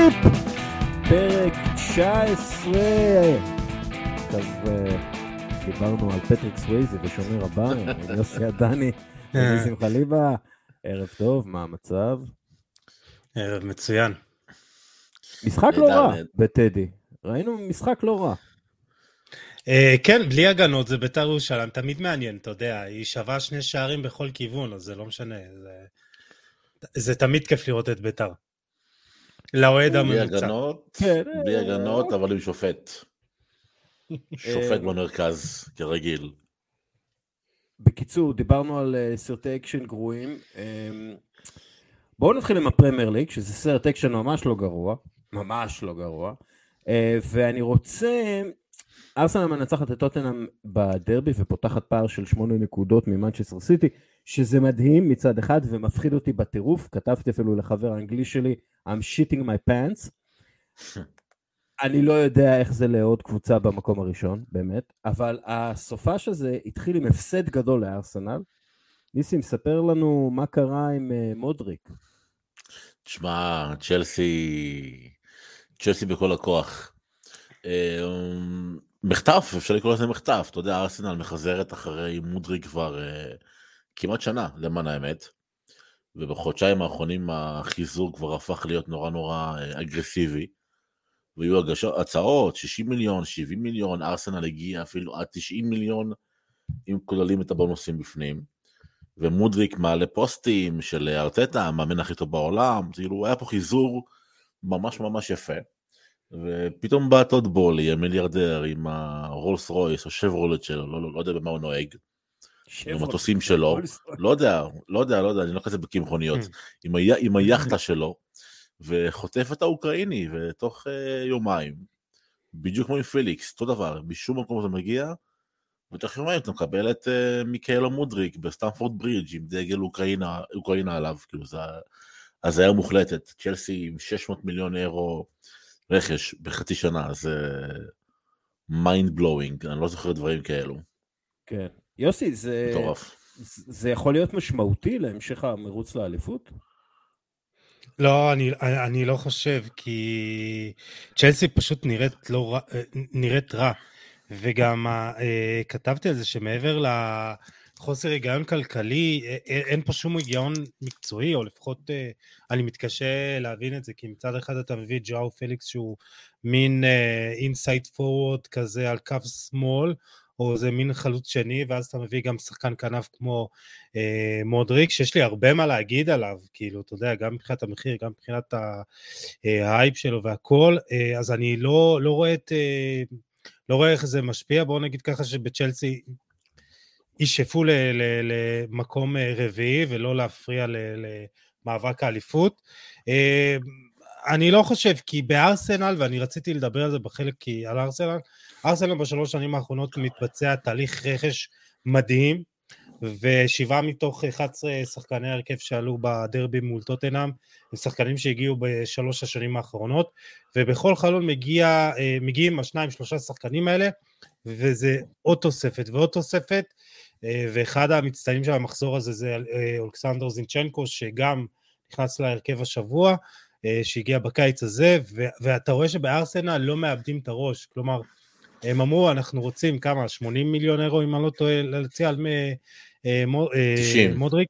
טריפ, פרק 19. עכשיו דיברנו על פטריק סווייזי ושומר הבר, עם יוסי עדני וניסים חליבה. ערב טוב, מה המצב? ערב מצוין. משחק לא רע בטדי, ראינו משחק לא רע. אה, כן, בלי הגנות זה בית"ר ירושלים, תמיד מעניין, אתה יודע, היא שווה שני שערים בכל כיוון, אז זה לא משנה, זה תמיד כיף לראות את בית"ר. לאוהד הממוצע. בלי הגנות, כן. בלי הגנות, אבל עם שופט. שופט אה, במרכז, כרגיל. בקיצור, דיברנו על אה, סרטי אקשן גרועים. בואו נתחיל עם הפרמייר ליג, שזה סרט אקשן ממש לא גרוע, ממש לא גרוע. ואני רוצה ארסנל מנצחת את טוטנאם בדרבי ופותחת פער של שמונה נקודות ממנצ'סטר סיטי, שזה מדהים מצד אחד ומפחיד אותי בטירוף, כתבתי אפילו לחבר האנגלי שלי, I'm shitting my pants. אני לא יודע איך זה לעוד קבוצה במקום הראשון, באמת, אבל הסופש הזה התחיל עם הפסד גדול לארסנל. ניסים, ספר לנו מה קרה עם uh, מודריק. תשמע, צ'לסי, צ'לסי בכל הכוח. מחטף, אפשר לקרוא לזה מחטף, אתה יודע, ארסנל מחזרת אחרי מודריק כבר uh, כמעט שנה, למען האמת. ובחודשיים האחרונים החיזוק כבר הפך להיות נורא נורא uh, אגרסיבי. והיו הגשות, הצעות, 60 מיליון, 70 מיליון, ארסנל הגיע אפילו עד 90 מיליון, אם כוללים את הבונוסים בפנים. ומודריק מעלה פוסטים של ארטטה, המאמן הכי טוב בעולם, כאילו היה פה חיזור ממש ממש יפה. ופתאום בא טוד בולי, המיליארדר, עם הרולס רויס, השברולט שלו, לא, לא, לא יודע במה הוא נוהג. עם המטוסים שלו, לא יודע, לא יודע, לא יודע, אני לא כזה בקיא מכוניות, hmm. עם, ה, עם היאכטה שלו, וחוטף את האוקראיני, ותוך uh, יומיים, בדיוק כמו עם פליקס, אותו דבר, משום מקום זה מגיע, ותוך יומיים אתה מקבל את uh, מיקאלו מודריק בסטמפורד ברידג' עם דגל אוקראינה, אוקראינה עליו, כאילו זה הזיה מוחלטת, צ'לסי עם 600 מיליון אירו, רכש בחצי שנה, זה mind blowing, אני לא זוכר דברים כאלו. כן. יוסי, זה... מטורף. זה יכול להיות משמעותי להמשך המרוץ לאליפות? לא, אני, אני לא חושב, כי צ'לסי פשוט נראית, לא, נראית רע. וגם אה, כתבתי על זה שמעבר ל... חוסר היגיון כלכלי, אין פה שום היגיון מקצועי, או לפחות אני מתקשה להבין את זה, כי מצד אחד אתה מביא את ג'או פליקס שהוא מין inside אה, forward כזה על קו שמאל, או זה מין חלוץ שני, ואז אתה מביא גם שחקן כנף כמו אה, מודריק, שיש לי הרבה מה להגיד עליו, כאילו, אתה יודע, גם מבחינת המחיר, גם מבחינת ההייפ שלו והכל, אה, אז אני לא, לא רואה את... אה, לא רואה איך זה משפיע, בואו נגיד ככה שבצ'לסי ישאפו למקום אה, רביעי ולא להפריע למאבק האליפות. אה, אני לא חושב, כי בארסנל, ואני רציתי לדבר על זה בחלק כי על ארסנל, ארסנל בשלוש שנים האחרונות מתבצע תהליך רכש מדהים, ושבעה מתוך 11 שחקני הרכב שעלו בדרבי מול טוטנאם, הם שחקנים שהגיעו בשלוש השנים האחרונות, ובכל חלון מגיע, אה, מגיעים השניים, שלושה שחקנים האלה, וזה עוד תוספת ועוד תוספת, ואחד המצטיינים של המחזור הזה זה אה, אולכסנדר זינצ'נקו, שגם נכנס להרכב השבוע, אה, שהגיע בקיץ הזה, ואתה רואה שבארסנל לא מאבדים את הראש, כלומר, הם אמרו, אנחנו רוצים כמה, 80 מיליון אירו, אם אני לא טועה, להציע על 90. מודריק?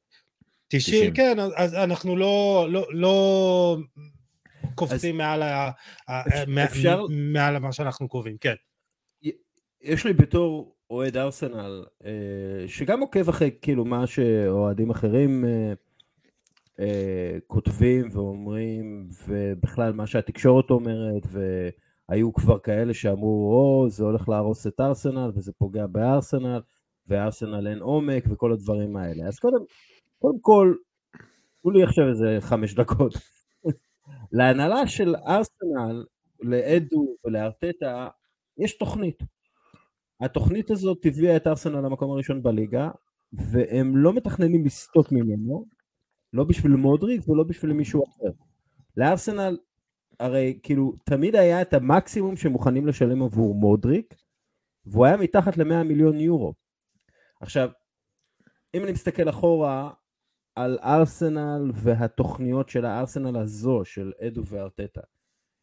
90, 90, כן, אז אנחנו לא, לא, לא קופצים מעל, ה, אפשר... מעל מה שאנחנו קובעים, כן. יש לי בתור אוהד ארסנל, אה, שגם עוקב אחרי כאילו מה שאוהדים אחרים אה, אה, כותבים ואומרים, ובכלל מה שהתקשורת אומרת, והיו כבר כאלה שאמרו, או, זה הולך להרוס את ארסנל, וזה פוגע בארסנל, וארסנל אין עומק, וכל הדברים האלה. אז קודם, קודם כל, תנו לי עכשיו איזה חמש דקות. להנהלה של ארסנל, לאדו ולארטטה, יש תוכנית. התוכנית הזאת הביאה את ארסנל למקום הראשון בליגה, והם לא מתכננים לסטות ממנו, לא בשביל מודריק ולא בשביל מישהו אחר. לארסנל, הרי כאילו, תמיד היה את המקסימום שמוכנים לשלם עבור מודריק, והוא היה מתחת ל-100 מיליון יורו. עכשיו, אם אני מסתכל אחורה על ארסנל והתוכניות של הארסנל הזו, של אדו וארטטה,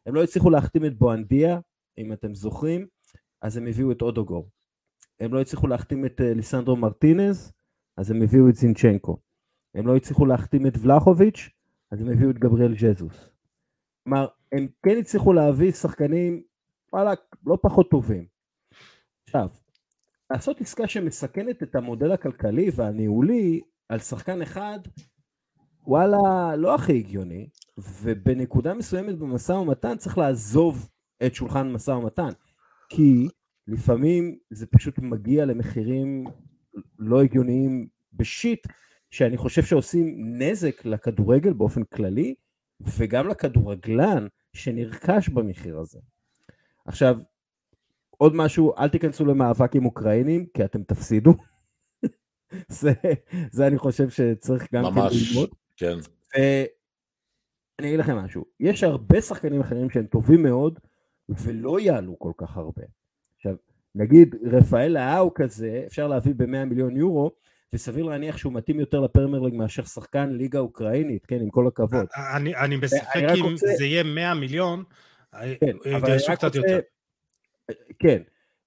הם לא הצליחו להחתים את בואנדיה, אם אתם זוכרים, אז הם הביאו את אודוגור. הם לא הצליחו להחתים את אה, ליסנדרו מרטינז, אז הם הביאו את זינצ'נקו. הם לא הצליחו להחתים את ולחוביץ', אז הם הביאו את גבריאל ג'זוס. כלומר, הם כן הצליחו להביא שחקנים, וואלה, לא פחות טובים. עכשיו, לעשות עסקה שמסכנת את המודל הכלכלי והניהולי על שחקן אחד, וואלה, לא הכי הגיוני, ובנקודה מסוימת במשא ומתן צריך לעזוב את שולחן משא ומתן, כי לפעמים זה פשוט מגיע למחירים לא הגיוניים בשיט, שאני חושב שעושים נזק לכדורגל באופן כללי, וגם לכדורגלן שנרכש במחיר הזה. עכשיו, עוד משהו, אל תיכנסו למאבק עם אוקראינים, כי אתם תפסידו. זה, זה אני חושב שצריך גם כן ללמוד. כן. אני אגיד לכם משהו, יש הרבה שחקנים אחרים שהם טובים מאוד, ולא יעלו כל כך הרבה. עכשיו, נגיד רפאל לאהו כזה, אפשר להביא ב-100 מיליון יורו, וסביר להניח שהוא מתאים יותר לפרמייר מאשר שחקן ליגה אוקראינית, כן, עם כל הכבוד. אני, אני בספק אם רוצה... זה יהיה 100 מיליון, כן, אבל אני רק רוצה... יותר. כן,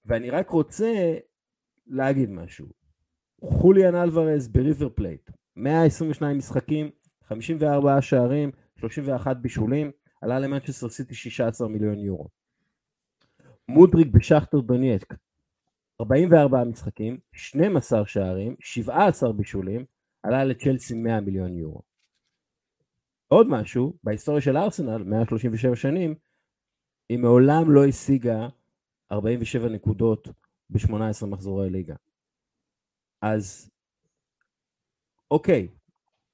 ואני רק רוצה להגיד משהו. חוליאן אלוורז בריבר פלייט, 122 משחקים, 54 שערים, 31 בישולים, עלה למנצ'סטר סיטי 16 מיליון יורו. מודריק בשכטר דונייק, 44 משחקים, 12 שערים, 17 בישולים, עלה לצ'לסי 100 מיליון יורו. עוד משהו, בהיסטוריה של ארסנל, 137 שנים, היא מעולם לא השיגה 47 נקודות ב-18 מחזורי ליגה. אז אוקיי,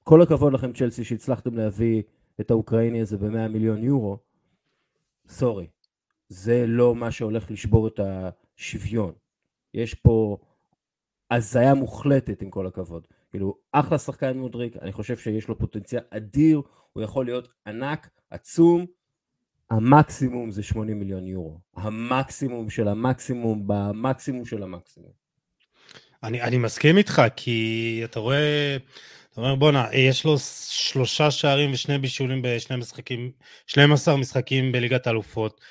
כל הכבוד לכם צ'לסי שהצלחתם להביא את האוקראיני הזה ב-100 מיליון יורו, סורי, זה לא מה שהולך לשבור את השוויון. יש פה הזיה מוחלטת עם כל הכבוד. כאילו, אחלה שחקן מודריק, אני חושב שיש לו פוטנציאל אדיר, הוא יכול להיות ענק, עצום, המקסימום זה 80 מיליון יורו. המקסימום של המקסימום במקסימום של המקסימום. אני, אני מסכים איתך, כי אתה רואה, אתה אומר בואנה, יש לו שלושה שערים ושני בישולים בשני משחקים, 12 משחקים בליגת האלופות,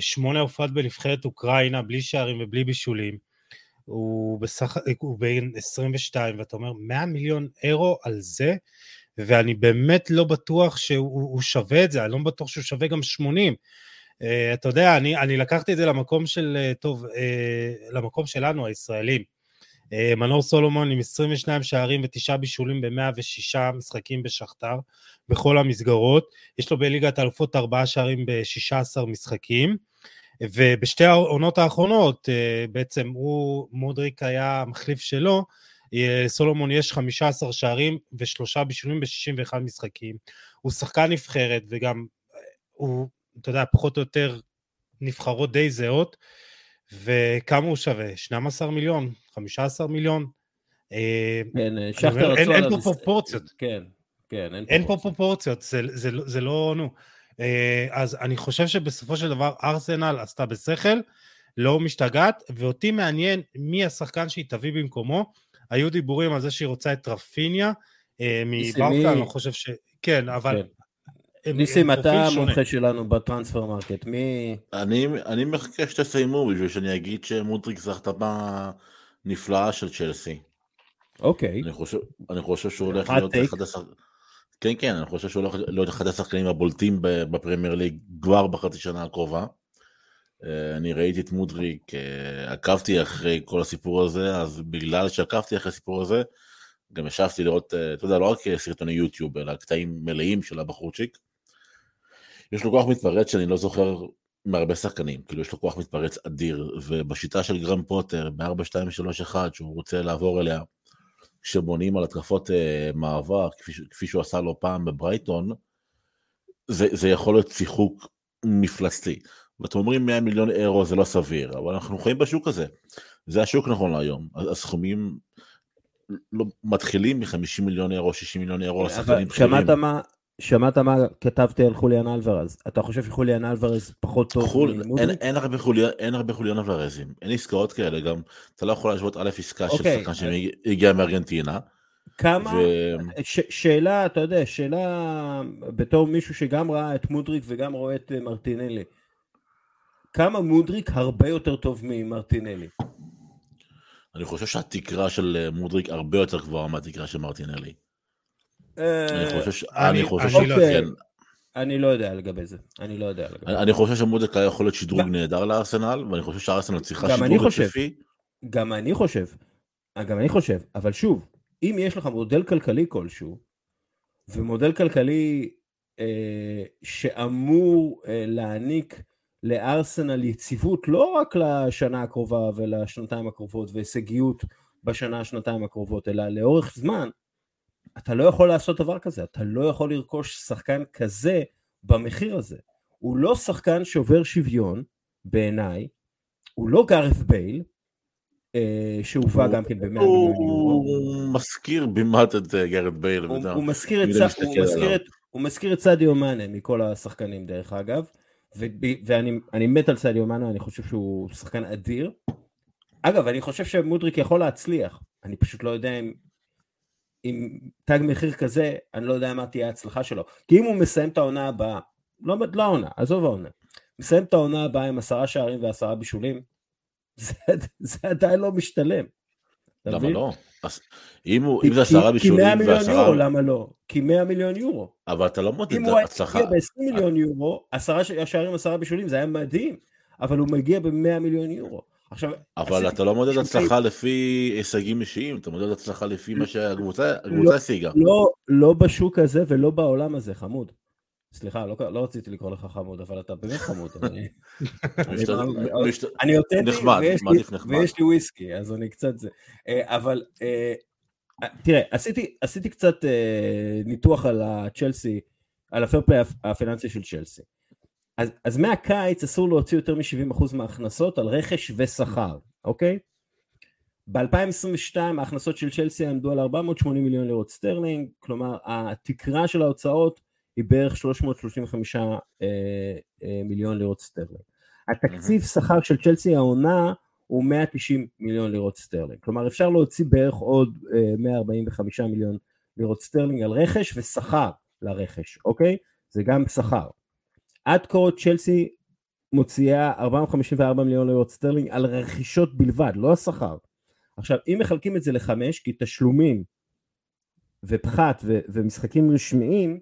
שמונה הופעות בנבחרת אוקראינה, בלי שערים ובלי בישולים. הוא בסך, הוא בין 22, ואתה אומר, 100 מיליון אירו על זה? ואני באמת לא בטוח שהוא שווה את זה, אני לא בטוח שהוא שווה גם 80. Uh, אתה יודע, אני, אני לקחתי את זה למקום של, uh, טוב, uh, למקום שלנו, הישראלים. Uh, מנור סולומון עם 22 שערים ותשעה בישולים ב-106 משחקים בשכתר, בכל המסגרות. יש לו בליגת האלופות ארבעה שערים ב-16 משחקים. ובשתי העונות האחרונות, uh, בעצם הוא, מודריק היה המחליף שלו, סולומון יש 15 שערים ושלושה בישולים ב-61 משחקים. הוא שחקן נבחרת וגם הוא, אתה יודע, פחות או יותר נבחרות די זהות. וכמה הוא שווה? 12 מיליון? 15 מיליון? אה, כן, שכטר אין, אין פה פרופורציות. כן, כן, אין, אין פה פרופורציות, זה, זה, זה, זה לא, נו. אה, אז אני חושב שבסופו של דבר ארסנל עשתה בשכל, לא משתגעת, ואותי מעניין מי השחקן שהיא תביא במקומו, היו דיבורים על זה שהיא רוצה את רפיניה אה, מברקה, אני חושב ש... כן, אבל... כן. ניסים, אתה המומחה שלנו ב transfer market, מי... אני, אני מחכה שתסיימו בשביל שאני אגיד שמודריק החתמה נפלאה של צ'לסי. אוקיי. אני חושב, אני חושב שהוא הולך להיות אחד השחקנים... כן, כן, אני חושב שהוא הולך להיות אחד השחקנים הבולטים בפרמייר ליג כבר בחצי שנה הקרובה. אה, אני ראיתי את מודריק, אה, עקבתי אחרי כל הסיפור הזה, אז בגלל שעקבתי אחרי הסיפור הזה, גם ישבתי לראות, אה, אתה יודע, לא רק סרטוני יוטיוב, אלא קטעים מלאים של הבחורצ'יק. יש לו כוח מתפרץ שאני לא זוכר מהרבה שחקנים, כאילו יש לו כוח מתפרץ אדיר, ובשיטה של גרם פוטר, ב-4-2-3-1, שהוא רוצה לעבור אליה, כשבונים על התקפות מעבר, כפי, כפי שהוא עשה לא פעם בברייטון, זה, זה יכול להיות שיחוק מפלצתי. ואתם אומרים 100 מיליון אירו זה לא סביר, אבל אנחנו חיים בשוק הזה. זה השוק נכון להיום. הסכומים לא, מתחילים מ-50 מיליון אירו, 60 מיליון אירו לשחקנים בכירים. שמעת מה, שמעת מה כתבתי על חוליאן אלוורז? אתה חושב שחוליאן אלוורז פחות טוב חול... אין, אין, הרבה חוליאן, אין הרבה חוליאן אלוורזים, אין עסקאות כאלה, גם אתה לא יכול להשוות א' עסקה. של אוקיי. שחקן שהגיע מארגנטינה, כמה, ו- ש, שאלה, אתה יודע, שאלה בתור מישהו שגם ראה את מודריק וגם רואה את אה, מרטינלי. כמה מודריק הרבה יותר טוב ממרטינלי? אני חושב שהתקרה של אה, מודריק הרבה יותר גבוהה מהתקרה של מרטינלי. אני אה, חושב אני- חושב לא שכן. אני לא יודע לגבי זה. אני לא יודע לגבי זה. אני חושב שמודריק היה יכול להיות שדרוג נהדר לארסנל, ואני חושב שארסנל צריכה שדרוג. התקפי. גם אני חושב, גם אני חושב, אבל שוב, אם יש לך מודל כלכלי כלשהו, ומודל כלכלי אה, שאמור אה, להעניק לארסנל יציבות לא רק לשנה הקרובה ולשנתיים הקרובות והישגיות בשנה, שנתיים הקרובות, אלא לאורך זמן, אתה לא יכול לעשות דבר כזה, אתה לא יכול לרכוש שחקן כזה במחיר הזה. הוא לא שחקן שובר שוויון, בעיניי, הוא לא גארף בייל, אה, שהובא גם כן ב-100 מיליון יורו. הוא מזכיר במעט את אה, גרד בייל. הוא, הוא, מזכיר את, אם אתה צ... הוא, מזכיר. את, הוא מזכיר את סדיו מאנה מכל השחקנים דרך אגב. ואני אני מת על סדיו מאנה, אני חושב שהוא שחקן אדיר. אגב, אני חושב שמודריק יכול להצליח, אני פשוט לא יודע אם, עם תג מחיר כזה, אני לא יודע מה תהיה ההצלחה שלו. כי אם הוא מסיים את העונה הבאה, לא, לא העונה, עזוב העונה, מסיים את העונה הבאה עם עשרה שערים ועשרה בישולים, זה, זה עדיין לא משתלם. למה? לא? אז אם הוא- כי- אם זה עשרה כי- כי 100 בישולים מיליון יורו, ועשרה... למה לא? כי 100 מיליון יורו. אבל אתה לא מודד אם הוא היה. מגיע ב-20 מיליון יורו, עשרה שערים, עשרה בישולים, זה היה מדהים, אבל הוא מגיע ב-100 מיליון יורו. עכשיו, אבל אתה לא מודד הצלחה לפי הישגים אישיים, אתה מודד הצלחה לפי מה שהקבוצה הקבוצה השיגה. לא, לא בשוק הזה ולא בעולם הזה, חמוד. סליחה, לא, לא רציתי לקרוא לך חמוד, אבל אתה באמת חמוד. אני, אותנטי ויש. ויש לי וויסקי, אז אני קצת זה. אה, אבל אה, תראה, עשיתי, עשיתי קצת אה, ניתוח על הצ'לסי, על הפרפליי הפיננסי של צ'לסי. אז, אז מהקיץ אסור להוציא יותר מ-70% מההכנסות על רכש ושכר, אוקיי? ב-2022 ההכנסות של צ'לסי עמדו על 480 מיליון לירות סטרלינג, כלומר התקרה של ההוצאות היא בערך 335 אה, אה, מיליון לירות סטרלינג. התקציב שכר של צ'לסי העונה הוא 190 מיליון לירות סטרלינג, כלומר אפשר להוציא בערך עוד אה, 145 מיליון לירות סטרלינג על רכש ושכר לרכש, אוקיי? זה גם שכר. עד כה צ'לסי מוציאה 454 מיליון לירות סטרלינג על רכישות בלבד, לא השכר. עכשיו, אם מחלקים את זה לחמש, כי תשלומים ופחת ו- ומשחקים רשמיים,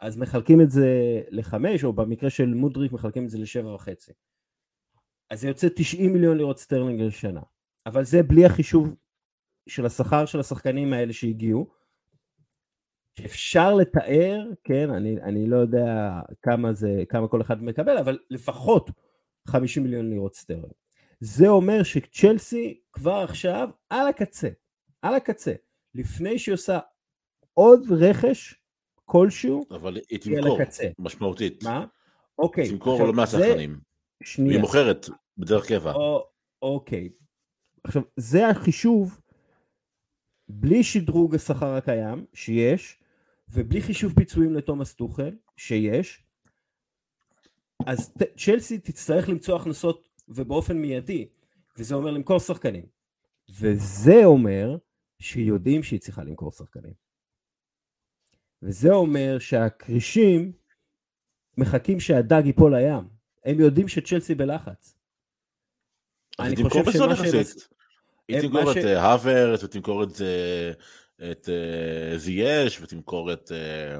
אז מחלקים את זה לחמש, או במקרה של מודריק מחלקים את זה לשבע וחצי. אז זה יוצא 90 מיליון לירות סטרלינג לשנה. אבל זה בלי החישוב של השכר של השחקנים האלה שהגיעו, שאפשר לתאר, כן, אני, אני לא יודע כמה זה, כמה כל אחד מקבל, אבל לפחות 50 מיליון לירות סטרלינג. זה אומר שצ'לסי כבר עכשיו על הקצה, על הקצה, לפני שהיא עושה עוד רכש כלשהו, אבל היא היא תמכור. משמעותית. מה? אוקיי. תמכור לא מעט שחקנים. שנייה. והיא מוכרת בדרך קבע. או, אוקיי. עכשיו, זה החישוב בלי שדרוג השכר הקיים, שיש, ובלי חישוב פיצויים לתומאס טוחל, שיש, אז צ'לסי תצטרך למצוא הכנסות ובאופן מיידי, וזה אומר למכור שחקנים. וזה אומר שיודעים שהיא צריכה למכור שחקנים. וזה אומר שהכרישים מחכים שהדג ייפול לים. הם יודעים שצ'לסי בלחץ. אני חושב שמה שהם יחסית. היא תמכור את ש- אה, האוורט, ותמכור את אה, את אה, זייש, ותמכור את אה,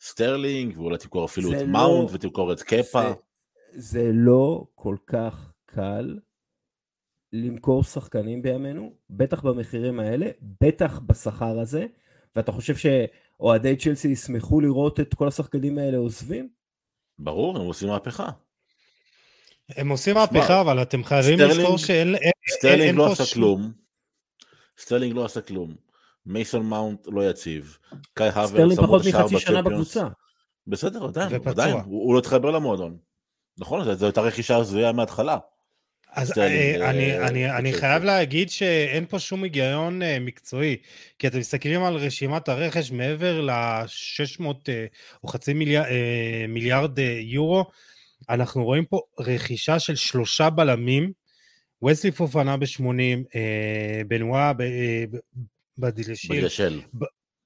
סטרלינג, ואולי תמכור אפילו את לא- מאונט, ותמכור את קפה. זה, זה לא כל כך קל למכור שחקנים בימינו, בטח במחירים האלה, בטח בשכר הזה, ואתה חושב שאוהדי צ'לסי ישמחו לראות את כל השחקנים האלה עוזבים? ברור, הם עושים מהפכה. הם עושים מהפכה, אבל אתם חייבים לזכור שאין אין- סטרלינג לא עשה כלום. סטרלינג לא עשה כלום. מייסון מאונט לא יציב. קאי האברץ סטרלינג פחות מחצי שנה. בקבוצה. בסדר, עדיין. עדיין, הוא לא התחבר למועדון. נכון, זו- הייתה רכישה הזויה מההתחלה. אז אה, אני, אה, אני, אני בצ'לסי. חייב להגיד שאין פה שום היגיון אה, מקצועי, כי אתם מסתכלים על רשימת הרכש מעבר ל-600 או חצי מיליארד, מיליארד אה, יורו, אנחנו רואים פה רכישה של שלושה בלמים, ווסלי פופאנה ב-80, בנואה ב- בדיאשיל.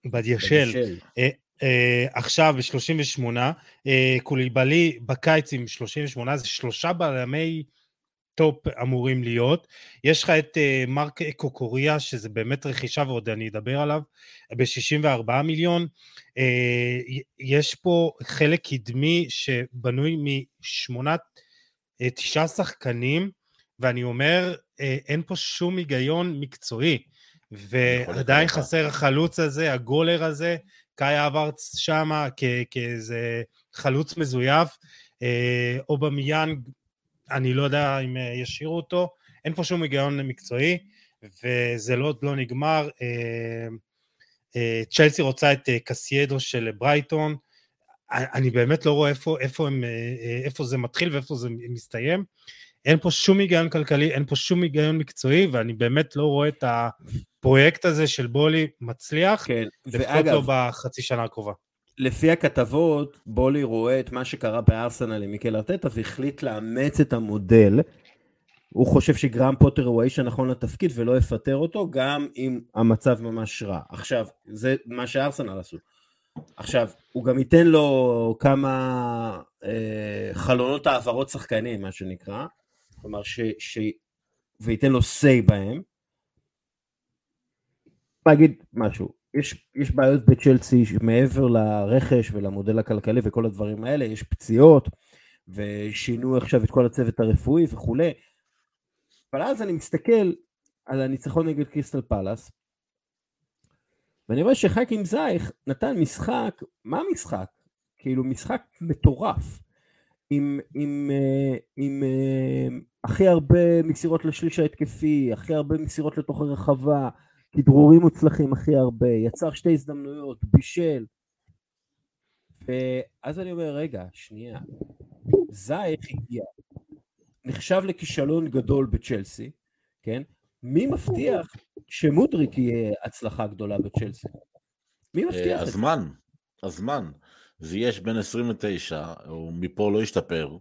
בדיאשיל. בדיאשיל. אה, אה, עכשיו ב-38, אה, קוליבאלי בקיץ עם 38, זה שלושה בלמי טופ אמורים להיות. יש לך את מרק קוקוריה, שזה באמת רכישה ועוד אני אדבר עליו, ב-64 מיליון. יש פה חלק קדמי שבנוי משמונת, תשעה שחקנים, ואני אומר, אין פה שום היגיון מקצועי. ועדיין חסר החלוץ הזה, הגולר הזה, קאי אברץ שמה כאיזה חלוץ מזויף, או במיאנג אני לא יודע אם אה, ישאירו אותו, אין פה שום היגיון מקצועי, וזה לא, לא נגמר. אה, אה, צ'לסי רוצה את קסיידו של ברייטון, אני באמת לא רואה איפה, איפה, הם, איפה זה מתחיל ואיפה זה מסתיים. אין פה שום היגיון כלכלי, אין פה שום היגיון מקצועי, ואני באמת לא רואה את הפרויקט הזה של בולי מצליח, כן, לפחות לא בחצי שנה הקרובה. לפי הכתבות, בולי רואה את מה שקרה בארסנל עם מיקל ארטטה והחליט לאמץ את המודל. הוא חושב שגרם פוטר הוא האיש הנכון לתפקיד ולא יפטר אותו, גם אם המצב ממש רע. עכשיו, זה מה שארסנל עשו. עכשיו, הוא גם ייתן לו כמה אה, חלונות העברות שחקנים, מה שנקרא. כלומר, ש... ש... וייתן לו say בהם. להגיד משהו, יש, יש בעיות בצ'לסי מעבר לרכש ולמודל הכלכלי וכל הדברים האלה, יש פציעות ושינו עכשיו את כל הצוות הרפואי וכולי. אבל אז אני מסתכל על הניצחון נגד קריסטל פלאס, ואני רואה שחייקים זייך נתן משחק, מה משחק? כאילו משחק מטורף, עם, עם, אה, עם, עם אה, הכי הרבה מסירות לשליש ההתקפי, הכי הרבה מסירות לתוך הרחבה, כדרורים מוצלחים הכי הרבה, יצר שתי הזדמנויות, בישל. ואז אני אומר, רגע, שנייה, זייך הגיע, נחשב לכישלון גדול בצ'לסי, כן? מי מבטיח שמודריק יהיה הצלחה גדולה בצ'לסי? מי מבטיח את זה? הזמן, הזמן. זייש בן 29, הוא מפה לא ישתפר,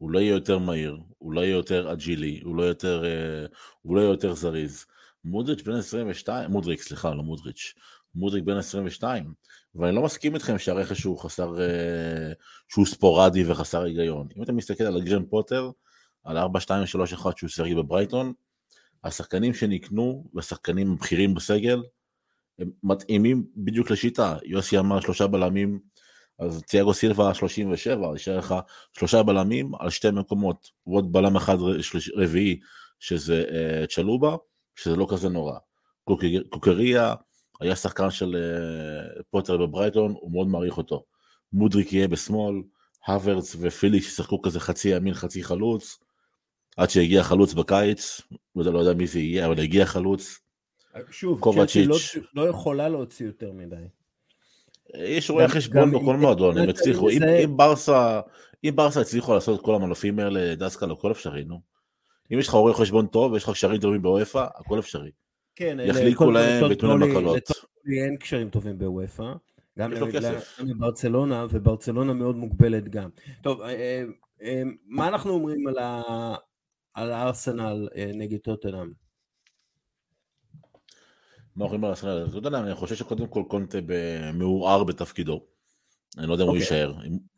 הוא לא יהיה יותר מהיר, הוא לא יהיה יותר agile, הוא לא יותר, אה, הוא לא יותר זריז. מודריץ' בן 22, מודריק, סליחה, לא מודריץ', מודריק בן 22, ואני לא מסכים איתכם שהרכש הוא חסר, אה, שהוא ספורדי וחסר היגיון. אם אתה מסתכל על הגרהם פוטר, על 4-2-3-1 שהוא שיחק בברייטון, השחקנים שנקנו והשחקנים הבכירים בסגל, הם מתאימים בדיוק לשיטה. יוסי אמר שלושה בלמים, אז תיאגו סילבה 37, יישאר לך שלושה בלמים על שתי מקומות, ועוד בלם אחד רביעי, שזה uh, צ'לובה, שזה לא כזה נורא. קוקריה היה שחקן של uh, פוטר בברייטון, הוא מאוד מעריך אותו. מודריק יהיה בשמאל, הוורץ ופילי שיחקו כזה חצי ימין חצי חלוץ, עד שהגיע חלוץ בקיץ, ואתה לא יודע מי זה יהיה, אבל הגיע חלוץ. שוב, צ'לסי לא, לא יכולה להוציא יותר מדי. יש רואי חשבון בכל מועדון, הם הצליחו, אם, ברסה, אם ברסה הצליחו לעשות את כל המנופים האלה, דסקל, הכל אפשרי, נו. אם יש לך רואה חשבון טוב ויש לך קשרים טובים באוופא, הכל אפשרי. כן, יחליקו להם ויתנו להם הקלות. אין קשרים טובים באוופא. גם לברצלונה, וברצלונה מאוד מוגבלת גם. טוב, אה, אה, מה אנחנו אומרים על הארסנל אה, נגד טוטנאם? מה אומרים על ארסנל? אתה יודע, אני חושב שקודם כל קונטה מעורער בתפקידו. אני לא יודע אם הוא אוקיי. יישאר,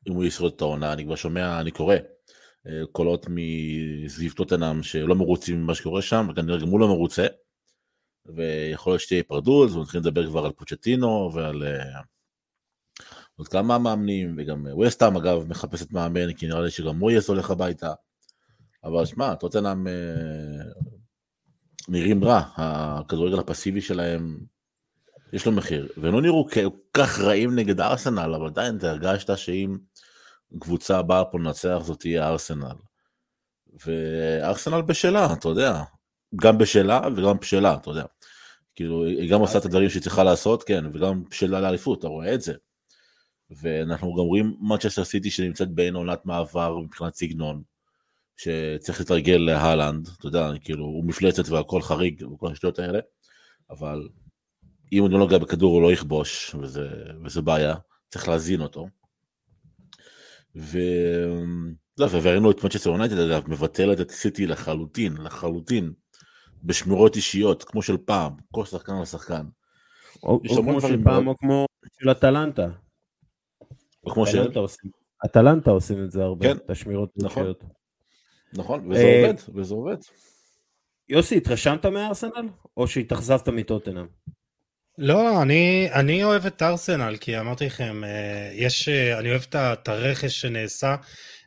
אם הוא ישרוד את העונה, אני כבר שומע, אני קורא קולות מסביב טוטנאם שלא מרוצים ממה שקורה שם, וכנראה גם הוא לא מרוצה. ויכול להיות שתהיה היפרדות, ונתחיל לדבר כבר על פוצ'טינו ועל עוד כמה מאמנים, וגם ווסטהאם אגב מחפשת מאמן, כי נראה לי שגם מויס הולך הביתה. אבל שמע, טוטנאם נראים רע, הכדורגל הפסיבי שלהם, יש לו מחיר, והם לא נראו כל כך רעים נגד ארסנל, אבל עדיין אתה הרגשת שאם קבוצה באה פה לנצח זאת תהיה ארסנל. וארסנל בשלה, אתה יודע, גם בשלה וגם בשלה, אתה יודע. כאילו, היא גם עושה את הדברים שהיא צריכה לעשות, כן, וגם בשלה לאליפות, אתה רואה את זה. ואנחנו גם רואים מצ'סטר סיטי שנמצאת בין עונת מעבר מבחינת סגנון, שצריך להתרגל להלנד, אתה יודע, כאילו, הוא מפלצת והכל חריג וכל השטויות האלה, אבל אם הוא לא נוגע בכדור הוא לא יכבוש, וזה, וזה בעיה, צריך להזין אותו. ו... לא, וראינו את מצ'סטר יונייטד אגב, מבטלת את סיטי לחלוטין, לחלוטין, בשמירות אישיות, כמו של פעם, כל שחקן על שחקן. או או כמו של פעם, או כמו של אטלנטה. או כמו ש... אטלנטה עושים- את זה הרבה, כן, את השמירות נכון. רגשיות. נכון, וזה אה, עובד, וזה עובד. יוסי, התרשמת מארסנל? או שהתאכזבת מטוטנאם? לא, אני, אני אוהב את ארסנל, כי אמרתי לכם, אה, יש, אה, אני אוהב את הרכש שנעשה,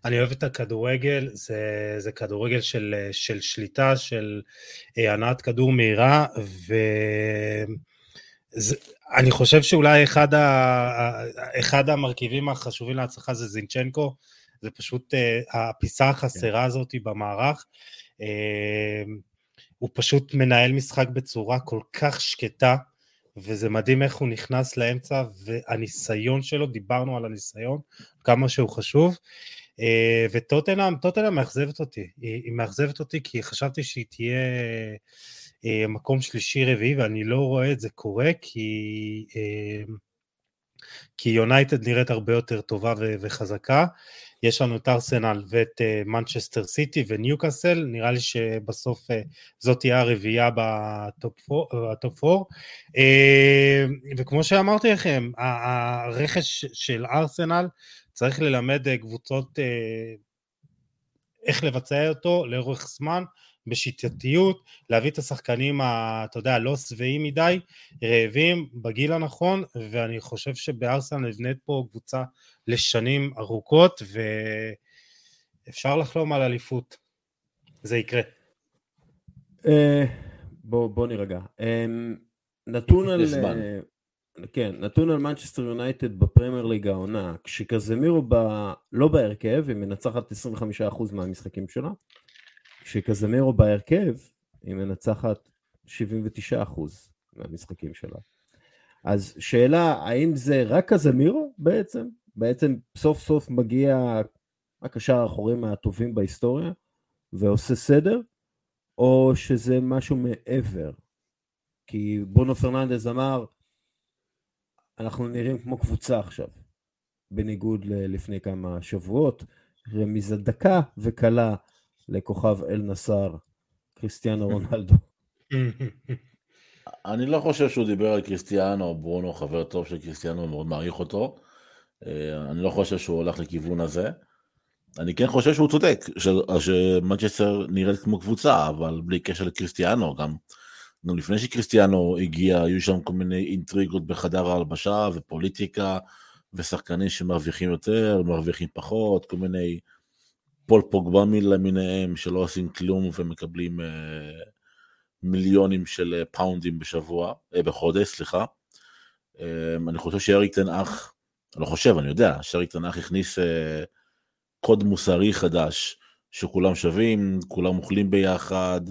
אני אוהב את הכדורגל, זה, זה כדורגל של, של שליטה, של הנעת כדור מהירה, ואני חושב שאולי אחד, ה- אחד המרכיבים החשובים להצלחה זה זינצ'נקו, זה פשוט אה, הפיסה החסרה הזאת במערך. אה, הוא פשוט מנהל משחק בצורה כל כך שקטה, וזה מדהים איך הוא נכנס לאמצע, והניסיון שלו, דיברנו על הניסיון, כמה שהוא חשוב. אה, וטוטנאם, טוטנאם מאכזבת אותי. היא, היא מאכזבת אותי כי חשבתי שהיא תהיה מקום שלישי רביעי, ואני לא רואה את זה קורה, כי... כי יונייטד נראית הרבה יותר טובה וחזקה. יש לנו את ארסנל ואת מנצ'סטר סיטי וניוקאסל, נראה לי שבסוף אה, זאת תהיה הרביעייה ב top 4. וכמו שאמרתי לכם, הרכש של ארסנל צריך ללמד אה, קבוצות אה, איך לבצע אותו לאורך זמן, בשיטתיות, להביא את השחקנים, ה- אתה יודע, לא שבעים מדי, רעבים, בגיל הנכון, ואני חושב שבארסנל נבנית פה קבוצה לשנים ארוכות, ואפשר לחלום על אליפות. זה יקרה. אה, בוא בוא נירגע. אה, נתון על... אה, כן, נתון על מנצ'סטר יונייטד בפרמייר ליג העונה, כשקזמירו ב... לא בהרכב, היא מנצחת 25% מהמשחקים שלה, כשקזמירו בהרכב, היא מנצחת 79% מהמשחקים שלה. אז שאלה, האם זה רק קזמירו בעצם? בעצם סוף סוף מגיע הקשר האחורי מהטובים בהיסטוריה ועושה סדר, או שזה משהו מעבר? כי בונו פרננדז אמר, אנחנו נראים כמו קבוצה עכשיו, בניגוד ללפני כמה שבועות, רמיזה דקה וקלה לכוכב אל נסאר, קריסטיאנו רונלדו. אני לא חושב שהוא דיבר על קריסטיאנו, ברונו חבר טוב של קריסטיאנו, מאוד מעריך אותו. אה, אני לא חושב שהוא הולך לכיוון הזה. אני כן חושב שהוא צודק, ש- שמנצ'סטר נראית כמו קבוצה, אבל בלי קשר לקריסטיאנו, גם, גם לפני שקריסטיאנו הגיע, היו שם כל מיני אינטריגות בחדר ההלבשה ופוליטיקה, ושחקנים שמרוויחים יותר, מרוויחים פחות, כל מיני פול פוגבמי למיניהם, שלא עושים כלום ומקבלים אה, מיליונים של אה, פאונדים בשבוע, אה, בחודש, סליחה. אה, אני חושב שאריק תנאך, לא חושב, אני יודע, שאריק תנאך הכניס אה, קוד מוסרי חדש, שכולם שווים, כולם אוכלים ביחד,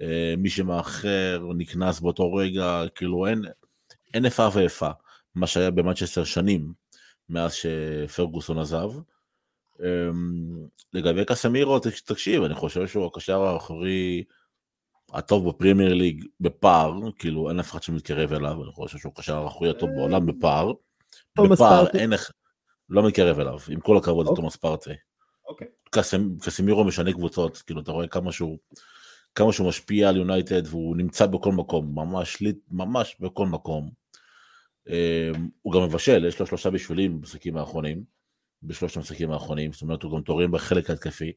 אה, מי שמאחר נקנס באותו רגע, כאילו אין, אין איפה ואיפה, מה שהיה במנצ'סטר שנים מאז שפרגוסון עזב. אמ, לגבי קסמירו, תק- תקשיב, אני חושב שהוא הקשר האחורי הטוב בפרימייר ליג בפער, כאילו אין אף אחד שמתקרב אליו, אני חושב שהוא הקשר האחורי הטוב בעולם בפער. תומאס בפער פארטי. אין איך, לא מתקרב אליו, עם כל הכבוד אוקיי. לתומאס פארטי. אוקיי. קסמירו משנה קבוצות, כאילו אתה רואה כמה שהוא, כמה שהוא משפיע על יונייטד והוא נמצא בכל מקום, ממש ממש בכל מקום. אמ, הוא גם מבשל, יש לו שלושה בישולים במשחקים האחרונים, בשלושת המשחקים האחרונים, זאת אומרת הוא גם תורם בחלק ההתקפי.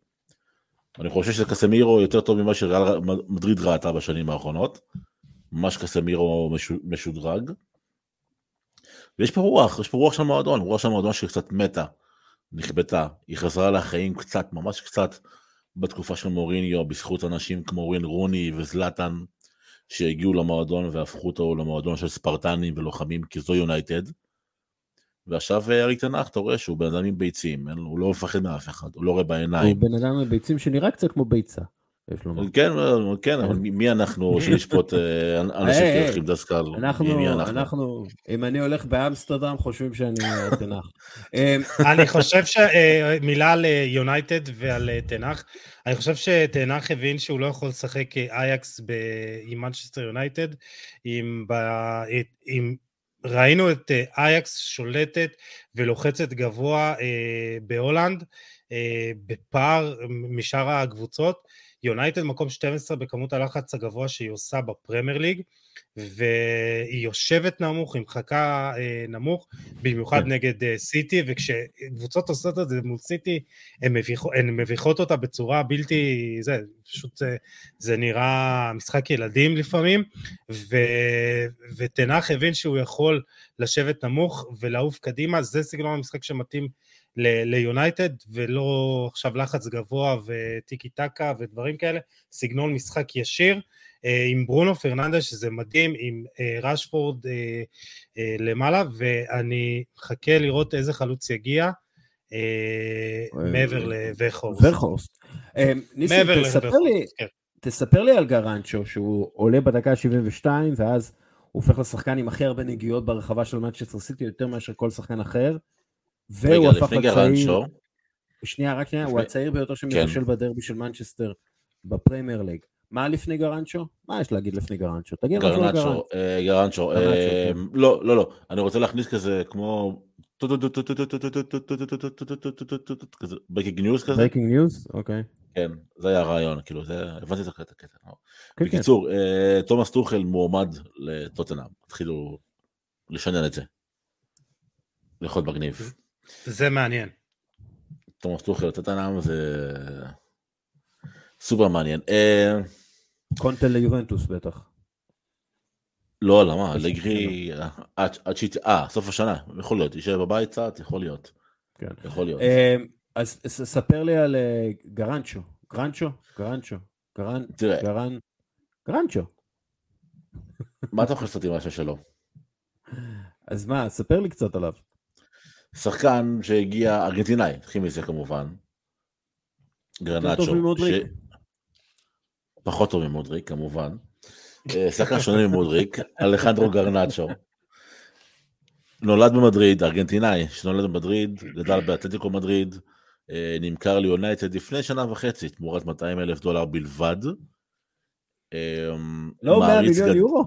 אני חושב שקסמירו יותר טוב ממה שריאל מדריד ראתה בשנים האחרונות. ממש קסמירו משו- משודרג. ויש פה רוח, יש פה רוח של מועדון, רוח של מועדון שקצת מתה, נכבתה, היא חזרה לחיים קצת, ממש קצת, בתקופה של מוריניו, בזכות אנשים כמו ווין רוני וזלאטן, שהגיעו למועדון והפכו אותו למועדון של ספרטנים ולוחמים, כי זו יונייטד. ועכשיו אה, אריק תנח, אתה רואה שהוא בן אדם עם ביצים, הוא לא מפחד מאף אחד, הוא לא רואה הוא בעיניים. בן אדם עם ביצים שנראה קצת כמו ביצה. כן, אבל- כן, אבל מי אנחנו שנשפוט אה, אנשים שלוקחים דסקל? מי- אנחנו, אם אני הולך באמסטרדם, חושבים שאני תנח. אני חושב שמילה על אה, יונייטד ועל אה, תנח, אני חושב שתנח הבין שהוא לא יכול לשחק אה, אייקס עם מנצ'סטר יונייטד, עם ראינו את אה, אייקס שולטת ולוחצת גבוה אה, בהולנד, אה, בפער משאר הקבוצות, יונייטד מקום 12 בכמות הלחץ הגבוה שהיא עושה בפרמייר ליג, והיא יושבת נמוך, היא מחכה אה, נמוך, במיוחד כן. נגד אה, סיטי, וכשקבוצות עושות את זה מול סיטי, הן מביכ, מביכות אותה בצורה בלתי, זה פשוט, זה, זה נראה משחק ילדים לפעמים, ו, ותנח הבין שהוא יכול לשבת נמוך ולעוף קדימה, זה סגנון המשחק שמתאים ליונייטד, ולא עכשיו לחץ גבוה וטיקי טקה ודברים כאלה, סגנון משחק ישיר. אה, עם ברונו פרננדס, שזה מדהים, עם אה, רשפורד אה, למעלה, ואני מחכה לראות איזה חלוץ יגיע. מעבר לווכורסט. ווכורסט. ניסים, כן. תספר לי על גרנאצ'ו, שהוא עולה בדקה 72, ואז הוא הופך לשחקן עם הכי הרבה נגיעות ברחבה של מנצ'סטר סיטי, יותר מאשר כל שחקן אחר. והוא הפך לצעיר... שנייה, רק שנייה, הוא הצעיר ביותר שמבשל כן. בדרבי של מנצ'סטר בפרמייר ליג. מה לפני גרנאצ'ו? מה יש להגיד לפני גרנאצ'ו? תגיד משהו על גרנאצ'ו. גרנאצ'ו, לא, לא, לא, אני רוצה להכניס כזה כמו... breaking news כזה. ברייקינג ניוז? אוקיי. כן, זה היה הרעיון, כאילו, זה, הבנתי את הקטע. בקיצור, תומאס טוחל מועמד לטוטנאם, התחילו לשנן את זה. להיות מגניב. זה מעניין. תומאס טוחל לטוטנאם זה סופר מעניין. אה, קונטה ליובנטוס בטח. לא, למה? לגרי, עד שהיא, אה, סוף השנה, יכול להיות, יישאר בבית קצת, יכול להיות. כן. יכול להיות. אה, אז ספר לי על אה, גרנצ'ו, גרנצ'ו, גרנצ'ו, גרנ... תראה. גרנ... גרנצ'ו. מה אתה חושב עם השם שלו? אז מה, ספר לי קצת עליו. שחקן שהגיע, ארגנטינאי, התחיל מזה כמובן. גרנצ'ו. פחות טוב ממודריק כמובן. אה, שחקן שונה ממודריק, אלחנדרו גרנצ'ו. נולד במדריד, ארגנטינאי, שנולד במדריד, גדל באתלטיקו מדריד, אה, נמכר ליונייטד לפני שנה וחצי, תמורת 200 אלף דולר בלבד. אה, לא 100 מיליון. יורו?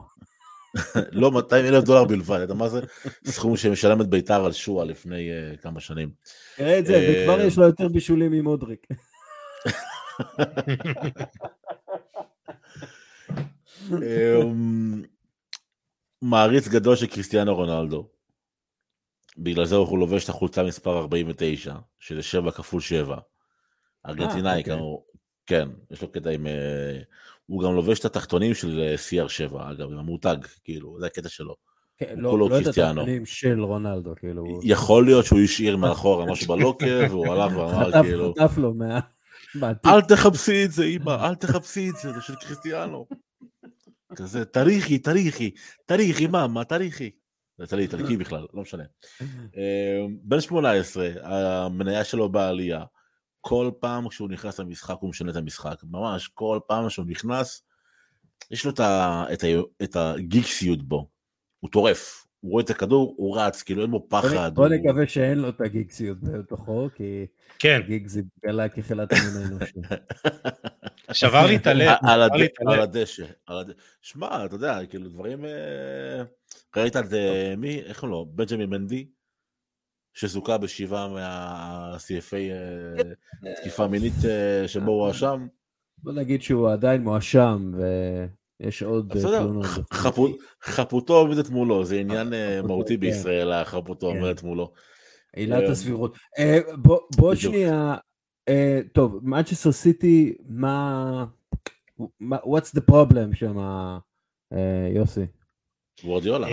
לא 200 אלף דולר בלבד, אתה מה זה? סכום שמשלם את ביתר על שואה לפני כמה שנים. תראה את זה, וכבר יש לו יותר בישולים ממודריק. אמ, מעריץ גדול של קריסטיאנו רונלדו. בגלל זה הוא לובש את החולצה מספר 49, שזה 7 כפול 7. ארגנטינאי, אה, אוקיי. כן, יש לו קטע עם... אה, הוא גם לובש את התחתונים של אה, CR7, אגב, עם המותג, כאילו, זה הקטע שלו. כן, לא, לא את התחתונים של רונלדו, כאילו. יכול להיות שהוא השאיר מאחורה משהו בלוקר, והוא הלך ואמר, כאילו... חטף לו מה... אל תחפשי את זה, אמא, אל תחפשי את זה, זה של קריסטיאנו. כזה, תריכי, תריכי, תריכי, מה, מה תריכי? זה תלוי איטלקי בכלל, לא משנה. אמ, בן 18, המניה שלו בעלייה. כל פעם כשהוא נכנס למשחק הוא משנה את המשחק. ממש, כל פעם שהוא נכנס, יש לו את הגיקסיות בו. הוא טורף. הוא רואה את הכדור, הוא רץ, כאילו אין בו פחד. בוא נקווה שאין לו את הגיקסיות בתוכו, כי כן. גיג זה גלה כחילת המין האנושי. שבר לי את הלב. על הדשא. שמע, אתה יודע, כאילו דברים... אה, ראית את מי? איך קוראים לו? בנג'מי מנדי? שזוכה בשבעה מהסעיפי אה, תקיפה מינית אה, שבו הוא הואשם? בוא נגיד שהוא עדיין מואשם, יש עוד תלונות. חפותו עומדת מולו, זה עניין מהותי כן. בישראל, החפותו כן. עומדת מולו. עילת אה, הסבירות. אה, בוא שנייה, אה, טוב, מנצ'סטר סיטי, מה... what's the problem שם, יוסי? וורדיולה.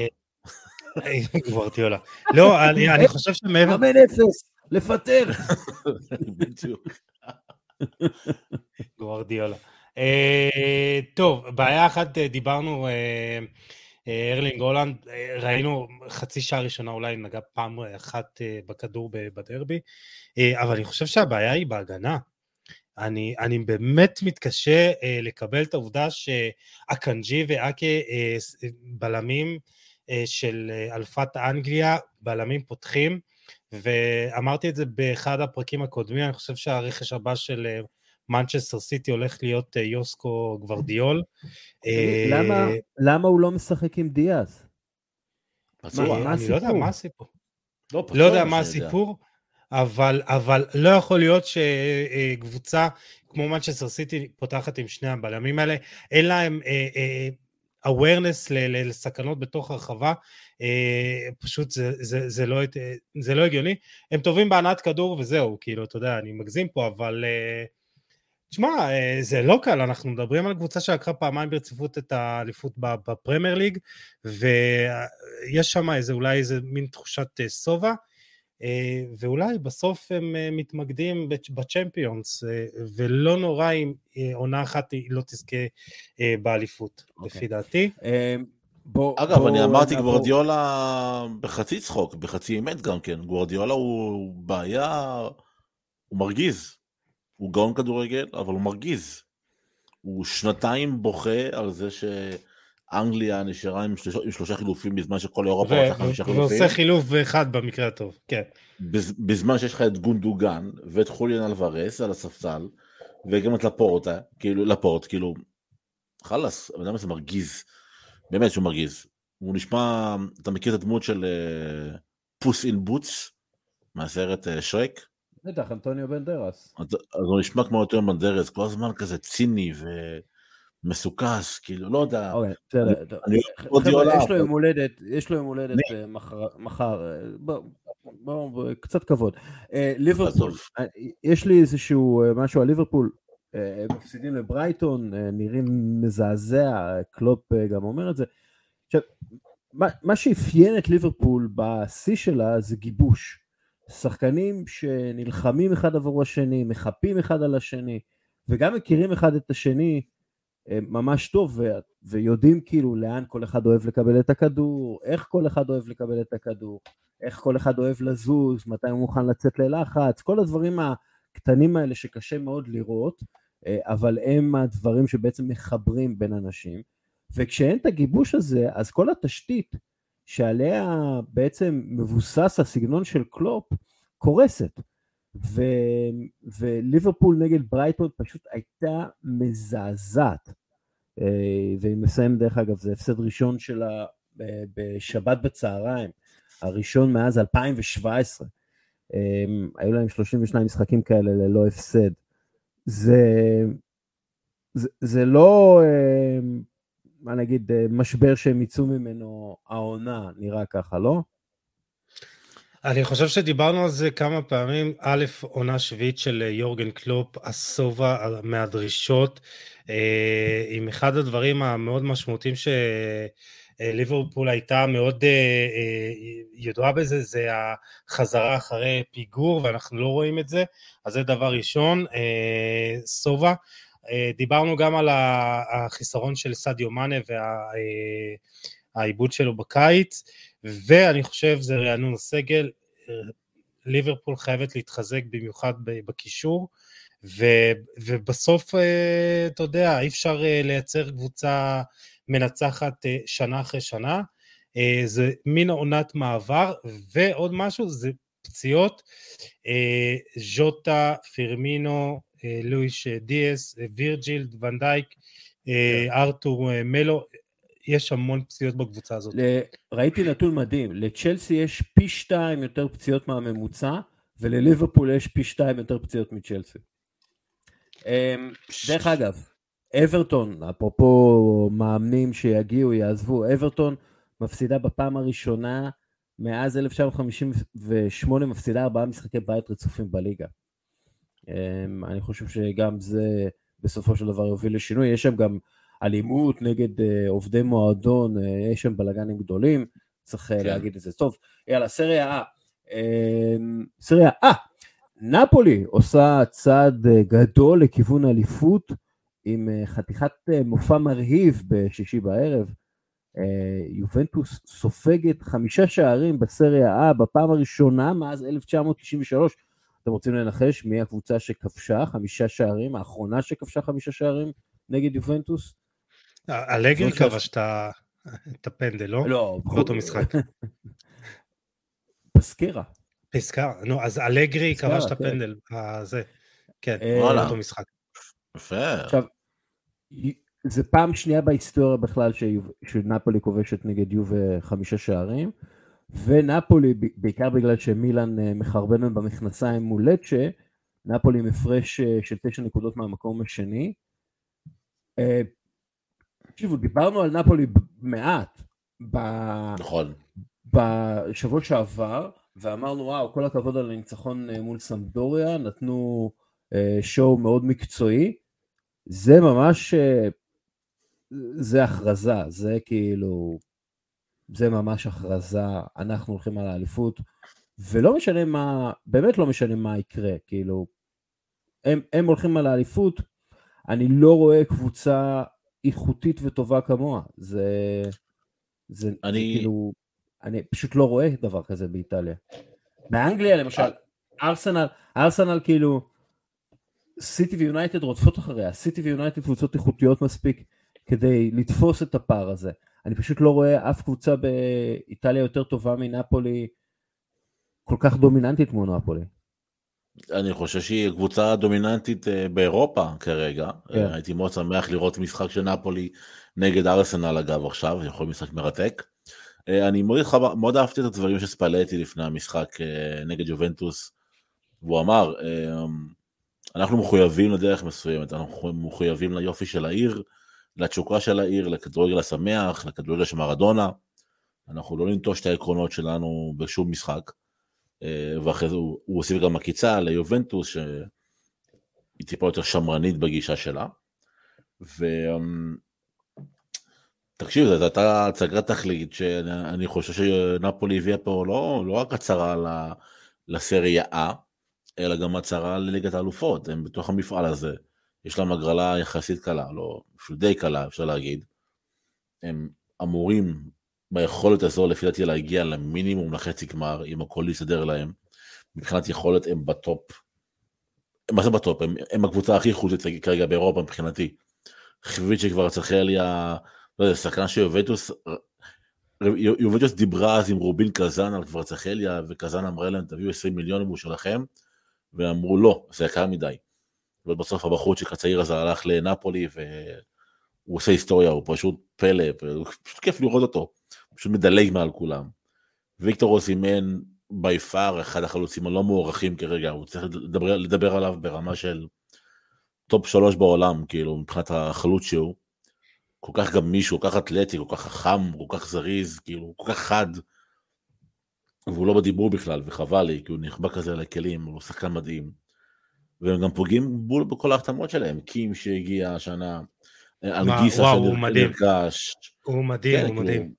וורדיולה. לא, אני חושב שמעבר... מאמן אפס, לפטר. בדיוק. גוורדיולה. טוב, בעיה אחת דיברנו ארלינג הולנד, אה, ראינו חצי שעה ראשונה אולי נגע פעם אחת אה, בכדור בדרבי, אה, אבל אני חושב שהבעיה היא בהגנה. אני, אני באמת מתקשה לקבל את העובדה שאקנג'י ואקה בלמים של אלפת אנגליה, בלמים פותחים, ואמרתי את זה באחד הפרקים הקודמים, אני חושב שהרכש הבא של מנצ'סטר סיטי הולך להיות אה, יוסקו גוורדיול. למה, אה, למה הוא לא משחק עם דיאז? אני לא יודע מה הסיפור. לא, לא יודע מה הסיפור, אבל, אבל לא יכול להיות שקבוצה כמו מנצ'סטר סיטי פותחת עם שני הבלמים האלה, אין להם אה, אה, awareness לסכנות בתוך הרחבה, אה, פשוט זה, זה, זה, לא, זה לא הגיוני. הם טובים בהנעת כדור וזהו, כאילו, אתה יודע, אני מגזים פה, אבל... אה, תשמע, אה, זה לא קל, אנחנו מדברים על קבוצה שלקחה פעמיים ברציפות את האליפות בפרמייר ליג, ויש שם איזה, אולי איזה מין תחושת שובע, ואולי בסוף הם מתמקדים בצ'מפיונס, ולא נורא אם עונה אחת היא לא תזכה באליפות, okay. לפי אוקיי. דעתי. בוא, אגב, בוא אני אמרתי נעבור. גוורדיולה בחצי צחוק, בחצי אמת גם כן. גוורדיולה הוא בעיה, הוא מרגיז. הוא גאון כדורגל, אבל הוא מרגיז. הוא שנתיים בוכה על זה שאנגליה נשארה עם שלושה, עם שלושה חילופים בזמן שכל אירופה רוצה חמישה חילופים. ועושה חילוף אחד במקרה הטוב, כן. בזמן שיש לך את גונדוגן ואת חוליאן אלוורס על הספסל, וגם את לפורטה, כאילו, לפורט, כאילו, חלאס, הבן אדם הזה מרגיז. באמת שהוא מרגיז. הוא נשמע, אתה מכיר את הדמות של Puss in Boots מהסרט אה, שרק? בטח, אנטוניו בנדרס. אז, הוא נשמע כמו אנטוניו בנדרס, כל הזמן כזה ציני ומסוכס, כאילו, לא יודע. אוקיי, בסדר. יש לו יום הולדת, יש לו יום הולדת אה, מחר, אה, בואו, קצת כבוד. ליברפול, יש לי איזשהו משהו על ליברפול, הם מפסידים לברייטון, נראים מזעזע, קלופ גם אומר את זה. עכשיו, מה שאפיין את ליברפול בשיא שלה זה גיבוש. שחקנים שנלחמים אחד עבור השני, מחפים אחד על השני, וגם מכירים אחד את השני ממש טוב, ו- ויודעים כאילו לאן כל אחד אוהב לקבל את הכדור, איך כל אחד אוהב לקבל את הכדור, איך כל אחד אוהב לזוז, מתי הוא מוכן לצאת ללחץ, כל הדברים הקטנים האלה שקשה מאוד לראות. אה, אבל הם הדברים שבעצם מחברים בין אנשים, וכשאין את הגיבוש הזה, אז כל התשתית שעליה בעצם מבוסס הסגנון של קלופ, קורסת. ו... וליברפול נגד ברייטון פשוט הייתה מזעזעת. אה, והיא מסיים דרך אגב, זה הפסד ראשון שלה בשבת בצהריים, הראשון מאז 2017. אה, היו להם 32 משחקים כאלה ללא הפסד. זה, זה, זה לא, אה, מה נגיד, אה, משבר שהם יצאו ממנו העונה, נראה ככה, לא? אני חושב שדיברנו על זה כמה פעמים, א', עונה שביעית של אה, יורגן קלופ, השובע מהדרישות, עם אחד הדברים המאוד משמעותיים ש... אה, ליברפול הייתה מאוד אה, אה, ידועה בזה, זה החזרה אחרי פיגור, ואנחנו לא רואים את זה, אז זה דבר ראשון. סובה, דיברנו גם על החיסרון של סדיו מאנה והעיבוד שלו בקיץ, ואני חושב זה רענון הסגל, ליברפול חייבת להתחזק במיוחד בקישור, ובסוף, אתה יודע, אי אפשר לייצר קבוצה מנצחת אה, שנה אחרי שנה. אה, זה מין עונת מעבר, ועוד משהו, זה פציעות. אה, ז'וטה, פירמינו, לואיש דיאס, וירג'יל, ונדייק. ארתור מלו, יש המון פציעות בקבוצה הזאת. ראיתי נתון מדהים, לצ'לסי יש פי שתיים יותר פציעות מהממוצע, ולליברפול יש פי שתיים יותר פציעות מצ'לסי. דרך אגב, אברטון, אפרופו מאמנים שיגיעו, יעזבו, אברטון מפסידה בפעם הראשונה מאז 1958, מפסידה ארבעה משחקי בית רצופים בליגה. אמ, אני חושב שגם זה בסופו של דבר יוביל לשינוי, יש שם גם אלימות נגד אה, עובדי מועדון, אה, יש שם בלאגנים גדולים, צריך אה, כן. להגיד את זה. טוב, יאללה, סריה אה. סריה אה, נפולי עושה צעד גדול לכיוון אליפות, עם חתיכת מופע מרהיב בשישי בערב. יובנטוס סופגת חמישה שערים בסריה A בפעם הראשונה מאז 1993. אתם רוצים לנחש מי הקבוצה שכבשה חמישה שערים, האחרונה שכבשה חמישה שערים נגד יובנטוס? אלגרי כבש את הפנדל, לא? לא. באותו משחק. פסקרה. פסקרה, נו, אז אלגרי כבש את כן. הפנדל, זה, כן, באותו משחק. יפה. עכשיו, זה פעם שנייה בהיסטוריה בכלל שנפולי כובשת נגד יובה חמישה שערים, ונפולי, בעיקר בגלל שמילאן אה, מחרבנת במכנסיים מול לצ'ה, נפולי עם הפרש אה, של תשע נקודות מהמקום השני. אה, תקשיבו, דיברנו על נפולי מעט. נכון. בשבוע שעבר, ואמרנו, וואו, כל הכבוד על הניצחון מול סמדוריה, נתנו שואו מאוד מקצועי. זה ממש, זה הכרזה, זה כאילו, זה ממש הכרזה, אנחנו הולכים על האליפות, ולא משנה מה, באמת לא משנה מה יקרה, כאילו, הם, הם הולכים על האליפות, אני לא רואה קבוצה איכותית וטובה כמוה, זה, זה, אני... זה כאילו, אני פשוט לא רואה דבר כזה באיטליה. באנגליה למשל, ארסנל, ארסנל כאילו, סיטי ויונייטד רודפות אחריה, סיטי ויונייטד קבוצות איכותיות מספיק כדי לתפוס את הפער הזה. אני פשוט לא רואה אף קבוצה באיטליה יותר טובה מנפולי, כל כך דומיננטית כמו נפולי. אני חושב שהיא קבוצה דומיננטית אה, באירופה כרגע. כן. הייתי מאוד שמח לראות משחק של נפולי נגד ארסנל אגב עכשיו, יכול להיות משחק מרתק. אה, אני מאוד, מאוד אהבתי את הדברים שספלטי לפני המשחק אה, נגד יובנטוס, והוא אמר, אנחנו מחויבים לדרך מסוימת, אנחנו מחויבים ליופי של העיר, לתשוקה של העיר, לכדורגל השמח, לכדורגל של מרדונה. אנחנו לא ננטוש את העקרונות שלנו בשום משחק. אה, ואחרי זה הוא, הוסיף גם עקיצה ליובנטוס, שהיא טיפה יותר שמרנית בגישה שלה. ותקשיב, זו הייתה הצגת תכלית שאני חושב שנפולי הביאה פה לא, לא רק הצהרה לסריה A, אלא גם הצהרה לליגת האלופות, הם בתוך המפעל הזה. יש להם הגרלה יחסית קלה, לא, אפילו די קלה אפשר להגיד. הם אמורים ביכולת הזו לפי דעתי להגיע למינימום לחצי גמר, אם הכל יסדר להם. מבחינת יכולת הם בטופ. מה זה בטופ? הם, הם הקבוצה הכי איכותית כרגע באירופה מבחינתי. חביצ'ה קברצחליה, לא יודע, שחקן שיובנטוס, יובנטוס דיברה אז עם רובין קזאן על קברצחליה, וקזאן אמרה להם תביאו 20 מיליון הוא שלכם, ואמרו לא, זה יקר מדי. ובסוף הבחורצ'יק הצעיר הזה הלך לנפולי והוא עושה היסטוריה, הוא פשוט פלא, פשוט כיף לראות אותו, פשוט מדלג מעל כולם. ויקטור אוסימן by far אחד החלוצים הלא מוערכים כרגע, הוא צריך לדבר, לדבר עליו ברמה של top שלוש בעולם, כאילו, מבחינת החלוץ שהוא. כל כך גמיש, כל כך אתלטי, כל כך חכם, כל כך זריז, כאילו, כל כך חד. והוא לא בדיבור בכלל, וחבל לי, כי הוא נחבא כזה לכלים, הוא שחקן מדהים. והם גם פוגעים בול בכל ההחתמות שלהם, קים שהגיע השנה, אנגיסה שנרכש. הוא מדהים, כן, הוא כאילו, מדהים.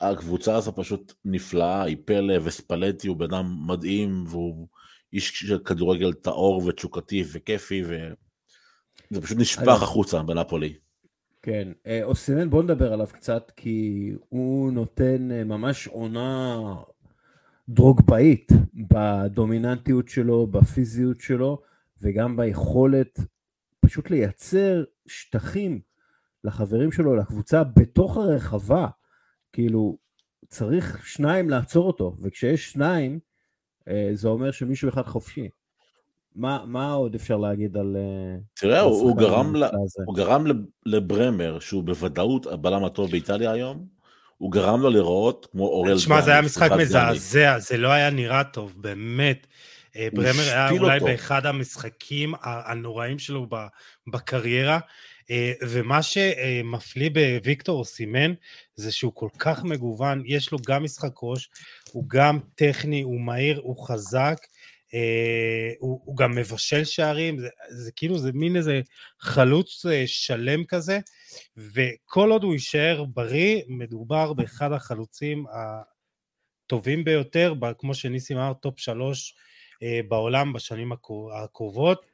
הקבוצה הזו פשוט נפלאה, היא פלא וספלטי, הוא בן אדם מדהים, והוא איש של כדורגל טהור ותשוקתי וכיפי, וזה פשוט נשפך החוצה בנפולי. כן, אה, אוסימן בוא נדבר עליו קצת, כי הוא נותן אה, ממש עונה דרוגבאית בדומיננטיות שלו, בפיזיות שלו, וגם ביכולת פשוט לייצר שטחים לחברים שלו, לקבוצה, בתוך הרחבה. כאילו, צריך שניים לעצור אותו, וכשיש שניים, אה, זה אומר שמישהו אחד חופשי. מה, מה עוד אפשר להגיד על... אה, תראה, הוא, הוא, גרם ל, הוא גרם לברמר, שהוא בוודאות הבלם הטוב באיטליה היום, הוא גרם לו לראות כמו אורל... תשמע, זה היה משחק מזעזע, זה לא היה נראה טוב, באמת. אה, ברמר היה אולי אותו. באחד המשחקים הנוראים שלו בקריירה, אה, ומה שמפליא בוויקטור סימן זה שהוא כל כך מגוון, יש לו גם משחק ראש, הוא גם טכני, הוא מהיר, הוא חזק, אה, הוא, הוא גם מבשל שערים, זה, זה כאילו זה מין איזה חלוץ שלם כזה, וכל עוד הוא יישאר בריא, מדובר באחד החלוצים הטובים ביותר, כמו שניסים אמר, top שלוש אה, בעולם בשנים הקרובות.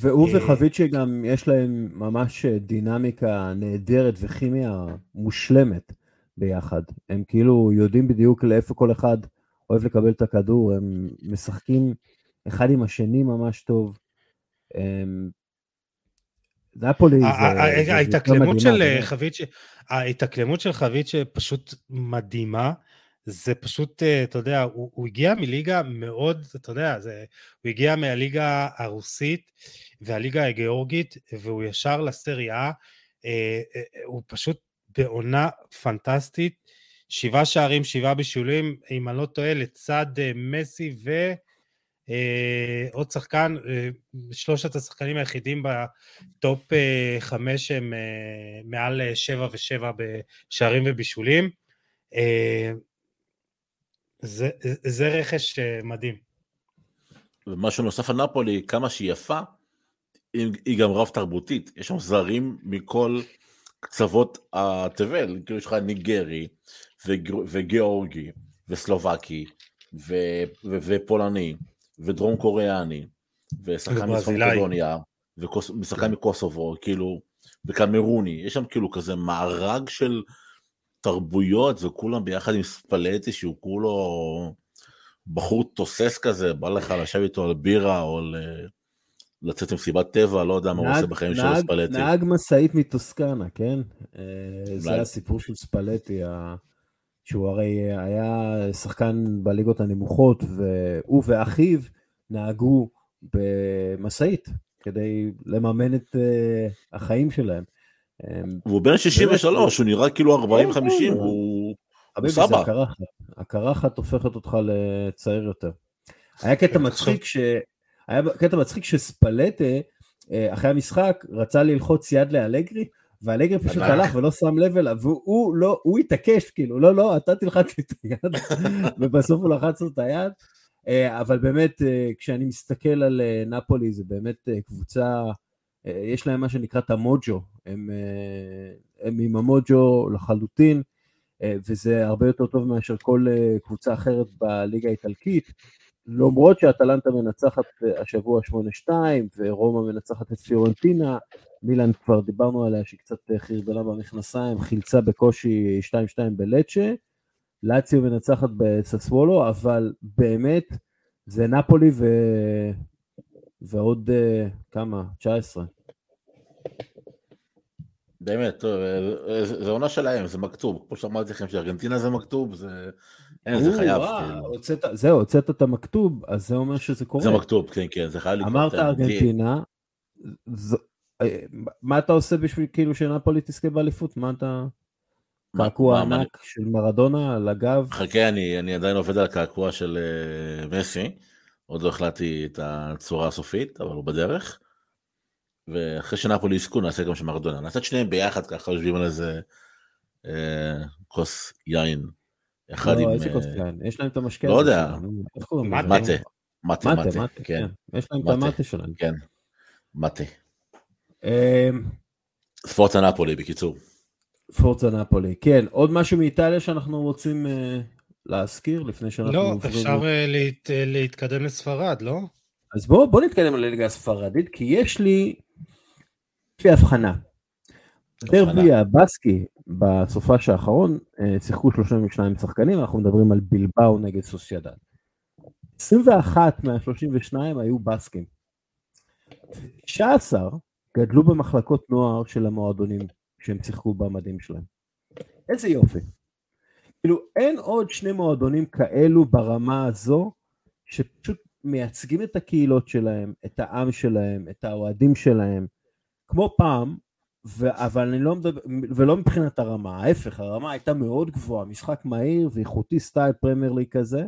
והוא וחביצ'ה גם יש להם ממש דינמיקה נהדרת וכימיה מושלמת ביחד. הם כאילו יודעים בדיוק לאיפה כל אחד אוהב לקבל את הכדור, הם משחקים אחד עם השני ממש טוב. נפולי זה... ההתאקלמות של חביצ'ה, ההתאקלמות של חביצ'ה פשוט מדהימה. זה פשוט, אה, אתה יודע, הוא, הוא הגיע מליגה מאוד, אתה יודע, זה, הוא הגיע מהליגה הרוסית והליגה הגיאורגית, והוא ישר לסריה, אה, אה, הוא פשוט בעונה פנטסטית, שבעה שערים, שבעה בישולים, אם אני לא טועה, לצד אה, מסי ועוד שחקן, שלושת השחקנים היחידים בטופ חמש הם מעל שבע ושבע בשערים ובישולים. זה, זה רכש מדהים. ומשהו נוסף על נפולי, כמה שהיא יפה, היא גם רב תרבותית, יש שם זרים מכל קצוות התבל, כאילו יש לך ניגרי וגיאורגי וסלובקי ופולני ודרום קוריאני ושחקן מספרדוניה ושחקן מקוסובו, כאילו, וקמרוני, יש שם כאילו כזה מארג של תרבויות וכולם ביחד עם ספלטי שהוא כולו בחור תוסס כזה, בא לך לשבת איתו על בירה או ל... לצאת למסיבת טבע, לא יודע מה הוא עושה בחיים של ספלטי. נהג משאית מטוסקנה, כן? אה, זה הסיפור של ספלטי, שהוא הרי היה שחקן בליגות הנמוכות, והוא ואחיו נהגו במשאית כדי לממן את אה, החיים שלהם. והוא בן 63, הוא נראה כאילו 40-50, כן, כן. הוא סבא. הקרחת הופכת אותך לצעיר יותר. היה קטע מצחיק ש... היה קטע מצחיק שספלטה, אה, אחרי המשחק, רצה ללחוץ יד לאלגרי, ואלגרי פשוט הלך ולא שם לב אליו, והוא לא, הוא התעקש, כאילו, לא, לא, אתה תלחץ לי את היד, ובסוף הוא לחץ לו את היד. אה, אבל באמת, אה, כשאני מסתכל על נפולי, זה באמת קבוצה, יש להם מה שנקרא את המוג'ו, הם, הם עם המוג'ו לחלוטין, וזה הרבה יותר טוב מאשר כל קבוצה אחרת בליגה האיטלקית. למרות שאטלנטה מנצחת אה, השבוע 8-2 ורומא מנצחת את פיורנטינה, מילאן כבר דיברנו עליה שהיא קצת אה, חרבלה במכנסיים, חילצה בקושי 2-2 בלצ'ה, לאציו מנצחת בססוולו, אבל באמת זה נפולי ו... ועוד uh, כמה? 19. באמת, זה עונה שלהם, זה מכתוב, כמו שאמרתי לכם שארגנטינה זה מכתוב, זה... אין, זה חייב. כאילו. זהו, הוצאת את המכתוב, אז זה אומר שזה קורה. זה מכתוב, כן, כן, זה חייב לקרות. אמרת ארגנטינה, אה, מה אתה עושה בשביל כאילו שנפולי תזכה באליפות? מה אתה... קעקוע ענק של מרדונה על הגב? חכה, אני עדיין עובד על קעקוע של אה, מסי, עוד לא החלטתי את הצורה הסופית, אבל הוא בדרך. ואחרי שנפולי יזכו נעשה גם של מרדונה. נעשה את שניהם ביחד, ככה יושבים על איזה אה, כוס יין אחד לא, עם... איזה כוס יין? יש להם את המשקה לא יודע. מטה. מטה, מטה, כן. כן. יש להם את המטה שלהם. כן, מטה. אמ, ספורצה נפולי, בקיצור. ספורצה נפולי, כן. עוד משהו מאיטליה שאנחנו רוצים אה, להזכיר לפני שאנחנו... לא, אפשר אה, אה, להתקדם לספרד, לא? אז בואו נתקדם לליגה הספרדית, כי יש לי, יש לי הבחנה. דרבי הבסקי בסופש האחרון אה, שיחקו 32 שחקנים, אנחנו מדברים על בלבאו נגד סוסיידד. 21 מה-32 היו בסקים. 19 גדלו במחלקות נוער של המועדונים שהם שיחקו במדים שלהם. איזה יופי. כאילו אין עוד שני מועדונים כאלו ברמה הזו, שפשוט מייצגים את הקהילות שלהם, את העם שלהם, את האוהדים שלהם, כמו פעם, ו- אבל אני לא מדבר, ולא מבחינת הרמה, ההפך, הרמה הייתה מאוד גבוהה, משחק מהיר ואיכותי סטייל פרמייר ליג כזה,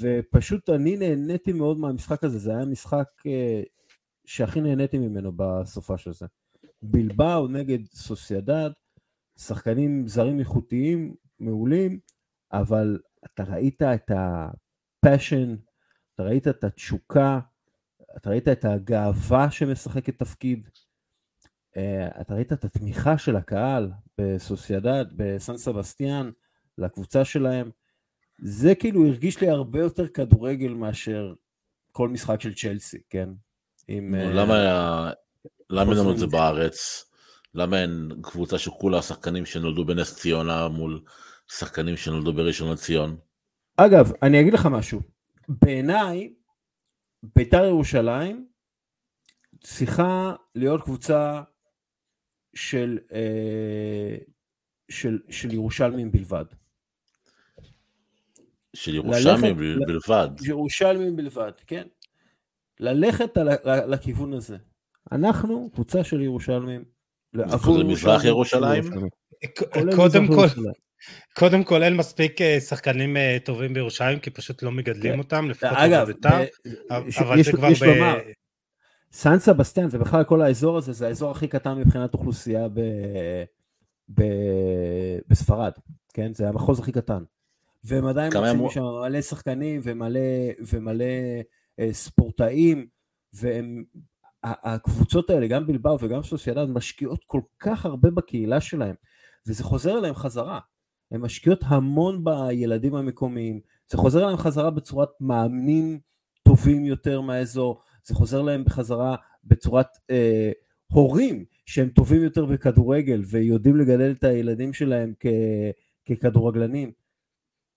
ופשוט אני נהניתי מאוד מהמשחק הזה, זה היה משחק אה, שהכי נהניתי ממנו בסופ"ש הזה. בילבאו נגד סוסיידד, שחקנים זרים איכותיים, מעולים, אבל אתה ראית את הפאשן, אתה ראית את התשוקה, אתה ראית את הגאווה שמשחקת תפקיד, אתה ראית את התמיכה של הקהל בסוסיידד, בסן סבסטיאן, לקבוצה שלהם, זה כאילו הרגיש לי הרבה יותר כדורגל מאשר כל משחק של צ'לסי, כן? עם... אה, למה היה... למה אין לנו את זה בארץ? למה אין קבוצה שכולה שחקנים שנולדו בנס ציונה מול שחקנים שנולדו בראשון לציון? אגב, אני אגיד לך משהו. בעיניי, בית"ר ירושלים צריכה להיות קבוצה של, אה, של, של ירושלמים בלבד. של ירושלמים בלבד. ירושלמים בלבד, כן. ללכת על, לכיוון הזה. אנחנו קבוצה של ירושלמים. עבור מזרח ירושלים? קודם כל, קודם כל אין מספיק אה, שחקנים אה, טובים בירושלים, כי פשוט לא מגדלים כן. אותם, לפחות אגב, בביתר, אבל יש- זה כבר ב... סן סבסטיאן ובכלל כל האזור הזה זה האזור הכי קטן מבחינת אוכלוסייה ב... ב... בספרד, כן? זה המחוז הכי קטן. והם עדיין מוצאים אמרו- שם מלא שחקנים ומלא, ומלא אה, ספורטאים, והם, הקבוצות האלה, גם בלבאו וגם סוסיידד, משקיעות כל כך הרבה בקהילה שלהם, וזה חוזר אליהם חזרה. הן משקיעות המון בילדים המקומיים, זה חוזר אליהם חזרה בצורת מאמנים טובים יותר מהאזור, זה חוזר להם בחזרה בצורת אה, הורים שהם טובים יותר בכדורגל ויודעים לגדל את הילדים שלהם כ, ככדורגלנים.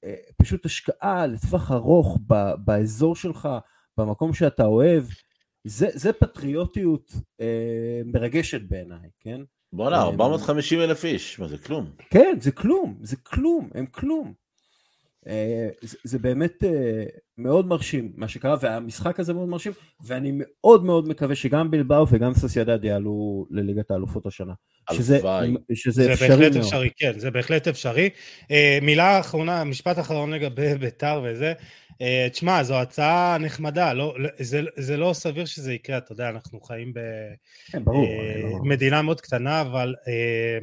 אה, פשוט השקעה לטווח ארוך ב, באזור שלך, במקום שאתה אוהב, זה, זה פטריוטיות אה, מרגשת בעיניי, כן? בואנה, אה, 450 אלף איש, מה זה כלום. כן, זה כלום, זה כלום, הם כלום. אה, זה, זה באמת אה, מאוד מרשים מה שקרה, והמשחק הזה מאוד מרשים, ואני מאוד מאוד מקווה שגם בלבאו וגם סוסיידד יעלו לליגת האלופות השנה. שזה. שזה זה אפשרי בהחלט מאוד. אפשרי, כן, זה בהחלט אפשרי. אה, מילה אחרונה, משפט אחרון לגבי ביתר וזה. תשמע, זו הצעה נחמדה, לא, לא- זה, זה לא סביר שזה יקרה, אתה יודע, אנחנו חיים כן. במדינה אני לא- מאוד קטנה, אבל אה,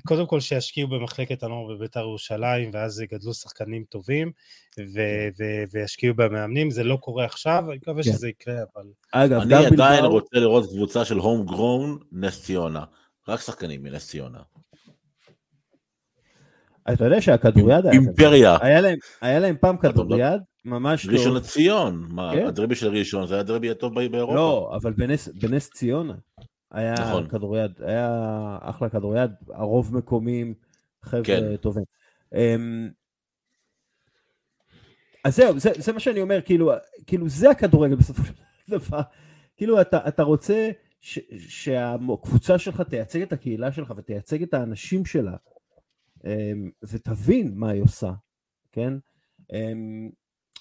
קודם כל שישקיעו במחלקת הנוער בביתר ירושלים, ואז יגדלו שחקנים טובים, ו- ו- וישקיעו במאמנים, זה לא קורה עכשיו, אני מקווה כן. שזה יקרה, אבל... אגב, אני עדיין בלבאו, רוצה לראות קבוצה של הום גרון נס ציונה. רק שחקנים מנס ציונה. אתה יודע שהכדוריד היה. אימפריה. היה להם, היה להם פעם? כדוריד ממש טוב. ראשון לציון. מה, כן. הדרבי של ראשון זה היה הדרבי הטוב באירופה. לא, אבל בנס, בנס ציונה היה נכון. כדוריד, היה אחלה כדוריד, הרוב מקומיים, חבר'ה כן. טובים. אמ, אז זהו, זה, זה מה שאני אומר, כאילו, כאילו זה הכדורגל בסופו של דבר. כאילו אתה, אתה רוצה ש, שהקבוצה שלך תייצג את הקהילה שלך ותייצג את האנשים שלה, אמ, ותבין מה היא עושה, כן? אמ,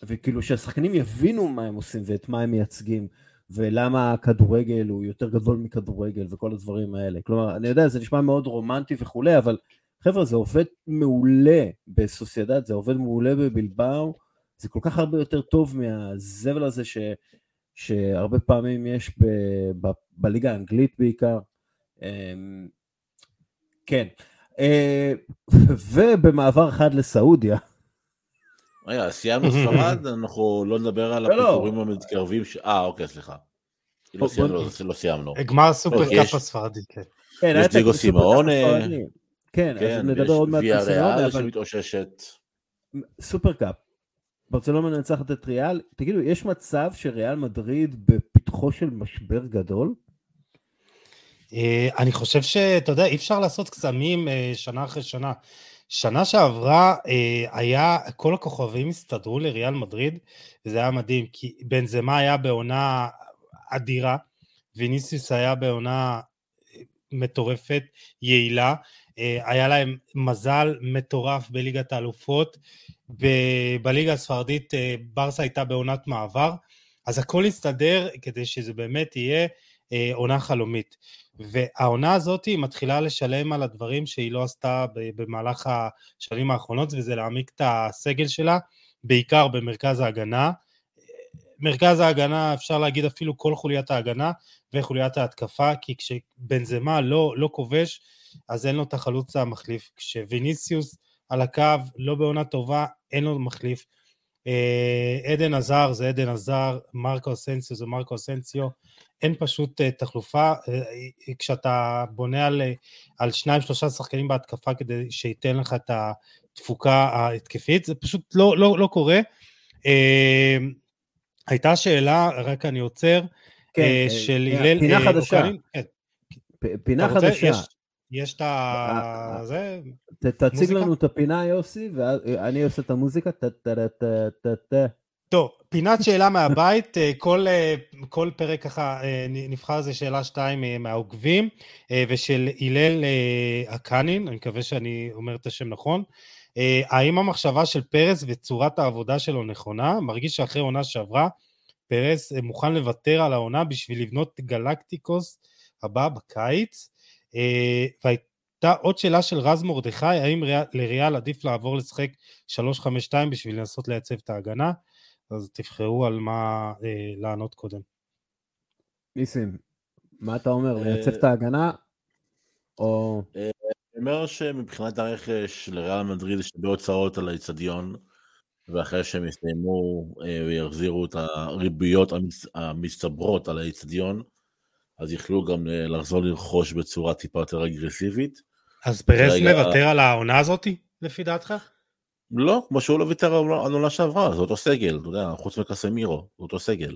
וכאילו שהשחקנים יבינו מה הם עושים ואת מה הם מייצגים. ולמה הכדורגל הוא יותר גדול מכדורגל וכל הדברים האלה. כלומר, אני יודע, זה נשמע מאוד רומנטי וכולי, אבל חבר'ה, זה עובד מעולה בסוסיידד, זה עובד מעולה בבלבאו, זה כל כך הרבה יותר טוב מהזבל הזה ש, שהרבה פעמים יש ב, ב, בליגה האנגלית בעיקר. אמ, כן. אה, ובמעבר אחד לסעודיה, רגע, סיימנו ספרד, אנחנו לא נדבר על לא, לא. הפיטורים המתקרבים. ש- אה, אוקיי, סליחה. לא סיימנו, לא- סיימנו. גמר סופר אוקיי, הספרדי, כן. כן, יש דיגו. הספרדי. כן, אז כן, נדבר עוד מעט על ריאל אבל שמתאוששת. סופר קאפ. ברצלונה מנצחת את ריאל, תגידו, יש מצב שריאל מדריד בפתחו של משבר גדול? אה, אני חושב שאתה יודע, אי אפשר לעשות קסמים אה, שנה אחרי שנה. שנה שעברה אה, היה, כל הכוכבים הסתדרו לריאל מדריד, וזה היה מדהים, כי בנזמה היה בעונה אדירה, ויניסיוס היה בעונה אה, מטורפת, יעילה, אה, היה להם מזל מטורף בליגת האלופות, ב- בליגה הספרדית ברסה הייתה בעונת מעבר, אז הכל הסתדר כדי שזה באמת יהיה עונה חלומית. והעונה הזאת היא מתחילה לשלם על הדברים שהיא לא עשתה במהלך השנים האחרונות, וזה להעמיק את הסגל שלה, בעיקר במרכז ההגנה. מרכז ההגנה, אפשר להגיד אפילו כל חוליית ההגנה וחוליית ההתקפה, כי כשבנזמה לא, לא כובש, אז אין לו את החלוץ המחליף. כשוויניסיוס על הקו, לא בעונה טובה, אין לו מחליף. אה, עדן עזר זה עדן עזר, מרקו אסנסיו זה מרקו אסנסיו, אין פשוט אה, תחלופה, אה, כשאתה בונה על, אה, על שניים שלושה שחקנים בהתקפה כדי שייתן לך את התפוקה ההתקפית, זה פשוט לא, לא, לא קורה. אה, הייתה שאלה, רק אני עוצר, כן, אה, אה, של אה, הלל פינה אה, חדשה. אוקנין. כן, פינה רוצה? חדשה. יש, יש את ה... אה, זה, תציג מוזיקה? לנו את הפינה, יוסי, ואני עושה את המוזיקה. טוב, פינת שאלה מהבית, אה, כל, אה, כל פרק ככה אה, נבחר איזה שאלה שתיים מהעוקבים, ושל הלל הקנין, אני מקווה שאני אומר את השם נכון. האם המחשבה של פרס וצורת העבודה שלו נכונה? מרגיש שאחרי עונה שעברה, פרס מוכן לוותר על העונה בשביל לבנות גלקטיקוס הבא בקיץ. אה, הייתה עוד שאלה של רז מרדכי, האם לריאל עדיף לעבור לשחק 3-5-2 בשביל לנסות לייצב את ההגנה? אז תבחרו על מה אה, לענות קודם. ניסים, מה אתה אומר, לייצב את ההגנה? או... אני אומר שמבחינת הרכש לריאל מדריד יש הרבה הוצאות על האיצטדיון, ואחרי שהם יסיימו ויחזירו את הריביות המצטברות על האיצטדיון, אז יכלו גם לחזור לרכוש בצורה טיפה יותר אגרסיבית. אז פרס מוותר על העונה הזאתי, לפי דעתך? לא, כמו שהוא לא ויתר על העונה שעברה, זה אותו סגל, אתה יודע, חוץ מקסמירו, זה אותו סגל.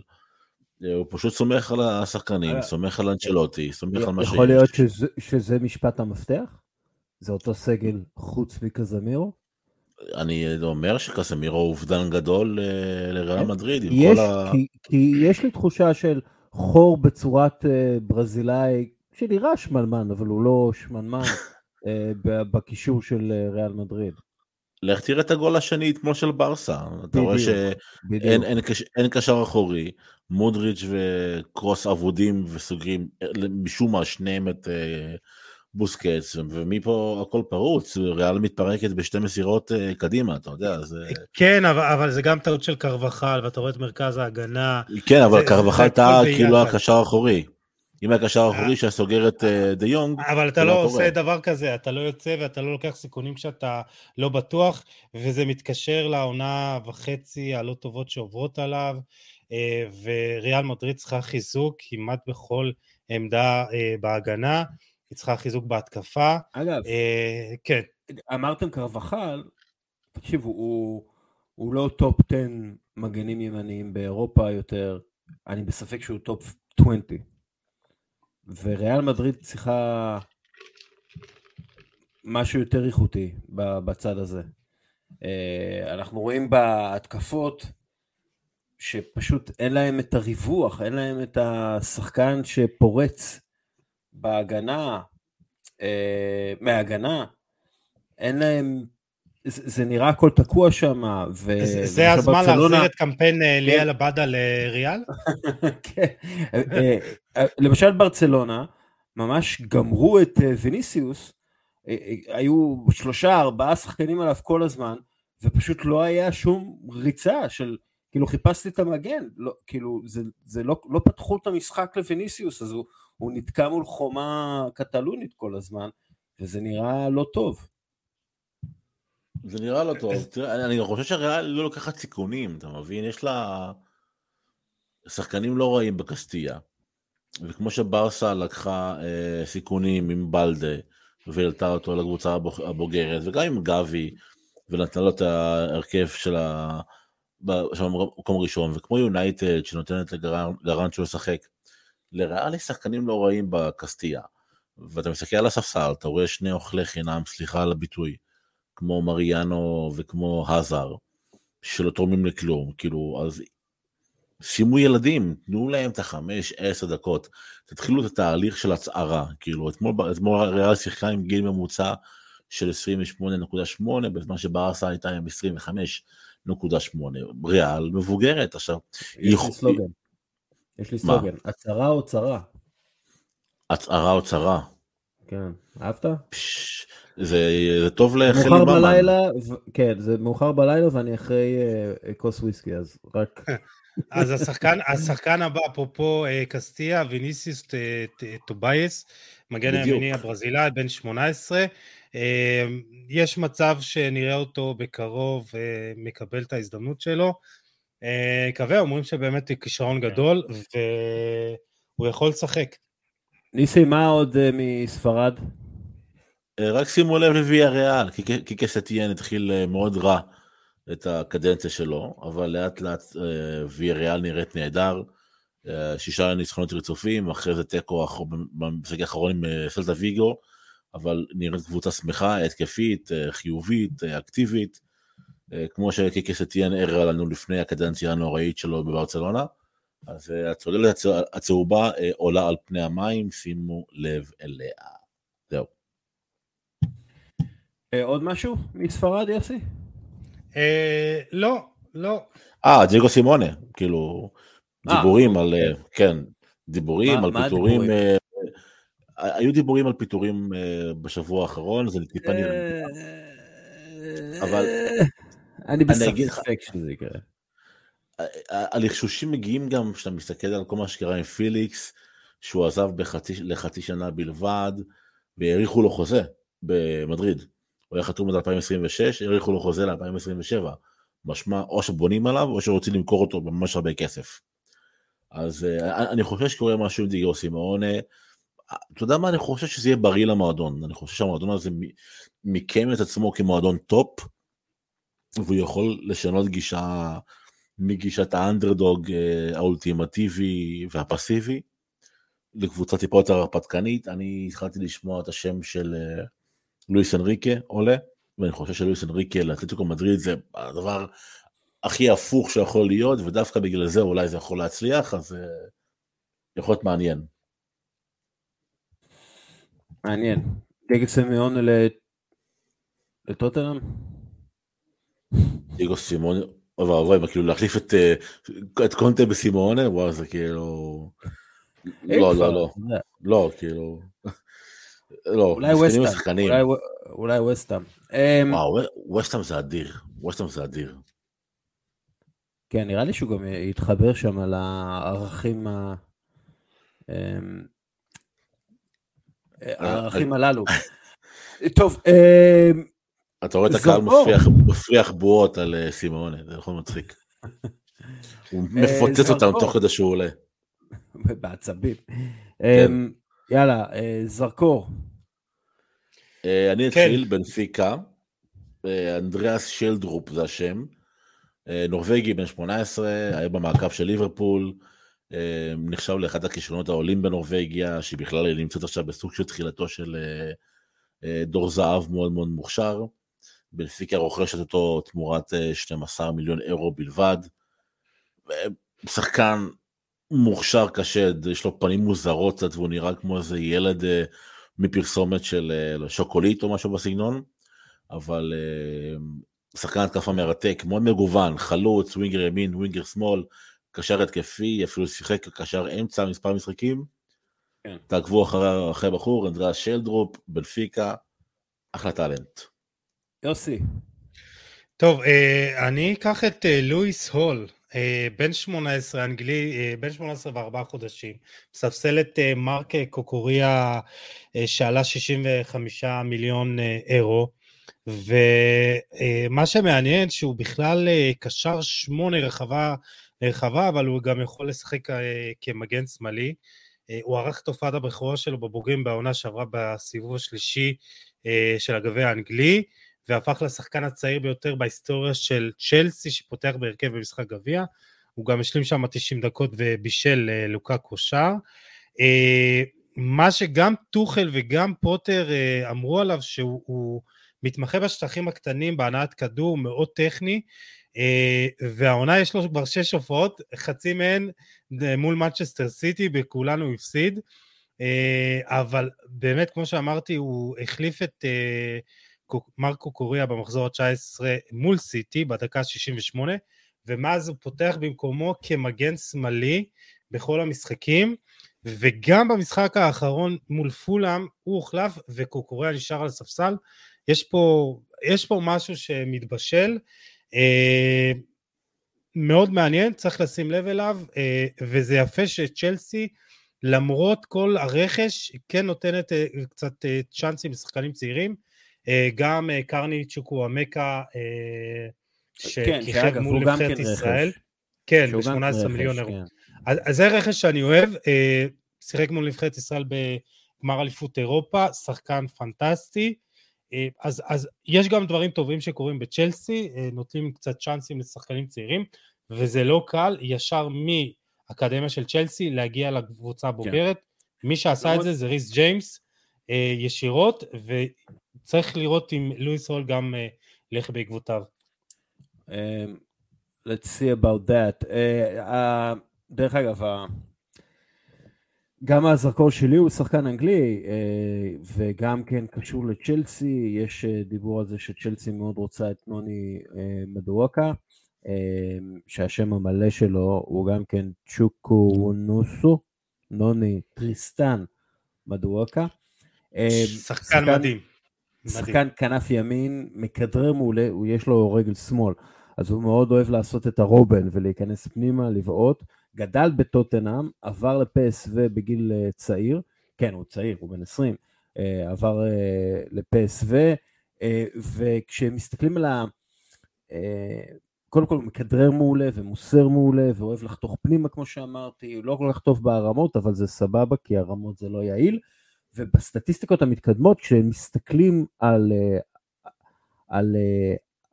הוא פשוט סומך על השחקנים, סומך על אנצ'לוטי, סומך על מה שיש. יכול להיות שזה משפט המפתח? זה אותו סגל חוץ מקזמירו? אני אומר שקסמירו הוא אובדן גדול לריאל כן. מדריד. יש, ה... כי, כי יש לי תחושה של חור בצורת ברזילאי, שנראה שמנמן, אבל הוא לא שמנמן, בקישור של ריאל מדריד. לך תראה את הגול השני אתמול של ברסה, אתה רואה שאין אין, אין קשר אחורי, מודריץ' וקרוס אבודים וסוגרים משום מה שניהם את uh, בוסקץ, ומפה הכל פרוץ, ריאל מתפרקת בשתי מסירות uh, קדימה, אתה יודע, זה... כן, אבל, אבל זה גם טעות של קרבחל, ואתה רואה את מרכז ההגנה. כן, אבל קרבחל טעה כאילו הקשר האחורי. אם היה קשר אחורי שהיה סוגר את אה, דה יונג, אבל אתה לא עושה דבר כזה, אתה לא יוצא ואתה לא לוקח סיכונים שאתה לא בטוח, וזה מתקשר לעונה וחצי הלא טובות שעוברות עליו, אה, וריאל מדריד צריכה חיזוק כמעט בכל עמדה אה, בהגנה, היא צריכה חיזוק בהתקפה. אגב, כן. אמרתם קרבחל, תקשיבו, הוא, הוא לא top 10 מגנים ימניים באירופה יותר, אני בספק שהוא top 20. וריאל מדריד צריכה משהו יותר איכותי בצד הזה. אה, אנחנו רואים בהתקפות שפשוט אין להם את הריווח, אין להם את השחקן שפורץ בהגנה, אה, מההגנה, אין להם זה נראה הכל תקוע שם. זה הזמן להחזיר את קמפיין אה, כן. ליאל עבדה לריאל? כן. אה, אה, למשל ברצלונה, ממש גמרו את ויניסיוס, היו שלושה, ארבעה שחקנים עליו כל הזמן, ופשוט לא היה שום ריצה של, כאילו חיפשתי את המגן, לא, כאילו זה, זה לא, לא פתחו את המשחק לוויניסיוס, אז הוא, הוא נתקע מול חומה קטלונית כל הזמן, וזה נראה לא טוב. זה נראה לא טוב. תראה, אני חושב שהריאל לא לוקחת סיכונים, אתה מבין? יש לה שחקנים לא רעים בקסטיה. וכמו שברסה לקחה אה, סיכונים עם בלדה והעלתה אותו לקבוצה הבוגרת, וגם עם גבי, ונתנה לו את ההרכב של המקום הראשון, וכמו יונייטד שנותנת לגרנצ'ו לשחק. לריאל יש שחקנים לא רעים בקסטיה. ואתה מסתכל על הספסל, אתה רואה שני אוכלי חינם, סליחה על הביטוי. כמו מריאנו וכמו האזר, שלא תורמים לכלום, כאילו, אז שימו ילדים, תנו להם את החמש, עשר דקות, תתחילו את התהליך של הצערה, כאילו, אתמול, אתמול ריאל שיחקה עם גיל ממוצע של 28.8, בזמן שברסה הייתה עם 25.8, ריאל מבוגרת, עכשיו. יש לי סלוגן, יש לי סלוגן, הצהרה או צרה? הצהרה או צרה. כן, אהבת? זה, זה טוב לחלי מאוחר בלילה, ו... כן, זה מאוחר בלילה ואני אחרי אה, כוס וויסקי, אז רק... אז השחקן, השחקן הבא, אפרופו אה, קסטיה, ויניסיוס טובייס, מגן הימיני הברזילאי, בן 18. אה, יש מצב שנראה אותו בקרוב אה, מקבל את ההזדמנות שלו. מקווה, אומרים שבאמת הוא כישרון כן. גדול, והוא יכול לשחק. ניסי, מה עוד מספרד? אה, רק שימו לב לוויה ריאל, כי קסטיאן התחיל אה, מאוד רע את הקדנציה שלו, אבל לאט לאט אה, ויה ריאל נראית נהדר. שישה ניצחונות רצופים, אחרי זה תיקו במשחק האחרון עם סלטה ויגו, אבל נראית קבוצה שמחה, התקפית, חיובית, אקטיבית, כמו שקיקי סטיאן הראה לנו לפני הקדנציה הנוראית שלו בברצלונה. אז הצוללת הצהובה עולה על פני המים, שימו לב אליה. זהו. אה, עוד משהו מספרד, יוסי? אה, לא, לא. אה, ג'יגו סימונה, כאילו, אה, דיבורים על, אוקיי. כן, דיבורים על פיטורים, היו דיבורים על פיטורים בשבוע האחרון, זה טיפה נראה. אבל... אני בספק שזה יקרה. הלחשושים מגיעים גם כשאתה מסתכל על כל מה שקרה עם פיליקס, שהוא עזב בחצי, לחצי שנה בלבד, והאריכו לו חוזה במדריד. הוא היה חתום עד 2026, האריכו לו חוזה ל-2027. משמע, או שבונים עליו, או שרוצים למכור אותו בממש הרבה כסף. אז uh, אני חושב שקורה משהו עם דיגו סימאונה. אתה יודע מה, אני חושב שזה יהיה בריא למועדון. אני חושב שהמועדון הזה מיקם את עצמו כמועדון top, והוא יכול לשנות גישה מגישת האנדרדוג אה, האולטימטיבי והפסיבי לקבוצה טיפה יותר הרפתקנית. אני התחלתי לשמוע את השם של אה, לואיס אנריקה עולה, ואני חושב שלואיס אנריקה לאתלטיקו מדריד זה הדבר הכי הפוך שיכול להיות, ודווקא בגלל זה אולי זה יכול להצליח, אז אה, יכול להיות מעניין. מעניין. דגל סמיון לטוטנאם? דיגו סימון, אוי ואבוי, כאילו להחליף את, אה, את קונטה בסימונה, וואו זה כאילו... לא, לא, לא, לא, כאילו... לא, אולי ווסטאם, אולי ווסטאם. אמ, וואו, ווסטאם זה אדיר, ווסטאם זה אדיר. כן, נראה לי שהוא גם יתחבר שם על הערכים ה... אמ, אה, הערכים הללו. טוב, אמ, אתה רואה את הקהל מפריח בועות על אה, סימאונה, זה יכול מצחיק. הוא אה, מפוצץ אותם תוך כדי שהוא עולה. בעצבים. כן. אמ, יאללה, אה, זרקור. אני כן. אתחיל, בנפיקה. אנדריאס שלדרופ זה השם. נורבגי בן 18, היה במעקב של ליברפול. נחשב לאחד הכישרונות העולים בנורבגיה, שהיא בכלל נמצאת עכשיו בסוג של תחילתו של דור זהב מאוד מאוד מוכשר. בנפיקה רוכשת אותו תמורת 12 אה, מיליון אירו בלבד. שחקן מוכשר קשה, יש לו פנים מוזרות קצת והוא נראה כמו איזה ילד אה, מפרסומת של אה, שוקולית או משהו בסגנון, אבל שחקן התקפה מרתק, מאוד מגוון, חלוץ, winger ימין, winger שמאל, קשר התקפי, אפילו שיחק קשר אמצע מספר משחקים. כן. תעקבו אחרי, אחרי בחור, אנדריאס שלדרופ, בנפיקה, אחלה טאלנט. יוסי. טוב, אה, אני אקח את אה, לואיס הול, אה, בן 18, אנגלי, בן 18 וארבעה חודשים, מספסל את מרק קוקוריה שעלה 65 מיליון אירו, ומה שמעניין שהוא בכלל קשר שמונה רחבה, רחבה, אבל הוא גם יכול לשחק כמגן שמאלי. הוא ערך את הופעת הבכורה שלו בבוגרים בעונה שעברה בסיבוב השלישי של הגביע האנגלי. והפך לשחקן הצעיר ביותר בהיסטוריה של צ'לסי שפותח בהרכב במשחק גביע. הוא גם השלים שם 90 דקות ובישל אה, לוקה קושר. אה, מה שגם טוחל וגם פוטר אה, אמרו עליו שהוא מתמחה בשטחים הקטנים בהנעת כדור, מאוד טכני, והעונה יש לו כבר שש הופעות, חצי מהן מול מנצ'סטר סיטי, בכולנו הוא הפסיד, אבל באמת, כמו שאמרתי, הוא החליף את מרקו קוריאה במחזור ה-19 מול סיטי בדקה 68, ומאז הוא פותח במקומו כמגן שמאלי בכל המשחקים, וגם במשחק האחרון מול פולאם הוא הוחלף וקוקוריה נשאר על הספסל. יש פה, יש פה משהו שמתבשל, אה, מאוד מעניין, צריך לשים לב אליו, אה, וזה יפה שצ'לסי, למרות כל הרכש, כן נותנת אה, קצת אה, צ'אנסים לשחקנים צעירים. אה, גם אה, קרני צ'וקוואמקה, אה, כן, שכיכב מול נבחרת כן ישראל. כן, ב-18 מיליון אירו. כן. אז זה רכש שאני אוהב, שיחק מול נבחרת ישראל בגמר אליפות אירופה, שחקן פנטסטי. אז, אז יש גם דברים טובים שקורים בצ'לסי, נותנים קצת צ'אנסים לשחקנים צעירים, וזה לא קל, ישר מאקדמיה של צ'לסי להגיע לקבוצה הבוגרת. כן. מי שעשה את זה זה ריס ג'יימס, ישירות, צריך לראות אם לואיס הול גם ילך uh, בעקבותיו. Um, let's see about that. Uh, uh, דרך אגב, uh, גם הזרקור שלי הוא שחקן אנגלי, uh, וגם כן קשור לצ'לסי, יש uh, דיבור על זה שצ'לסי מאוד רוצה את נוני uh, מדואקה, uh, שהשם המלא שלו הוא גם כן צ'וקו נוסו, נוני טריסטן מדואקה. שחקן מדהים. שחקן כנף ימין, מכדרר מעולה, הוא יש לו רגל שמאל, אז הוא מאוד אוהב לעשות את הרובן ולהיכנס פנימה, לבעוט. גדל בטוטנאם, עבר לפסו בגיל צעיר, כן, הוא צעיר, הוא בן 20, עבר לפסו, וכשמסתכלים על ה... קודם כל הוא מכדרר מעולה ומוסר מעולה ואוהב לחתוך פנימה כמו שאמרתי, הוא לא כל כך טוב בהרמות אבל זה סבבה כי הרמות זה לא יעיל ובסטטיסטיקות המתקדמות כשמסתכלים על, על,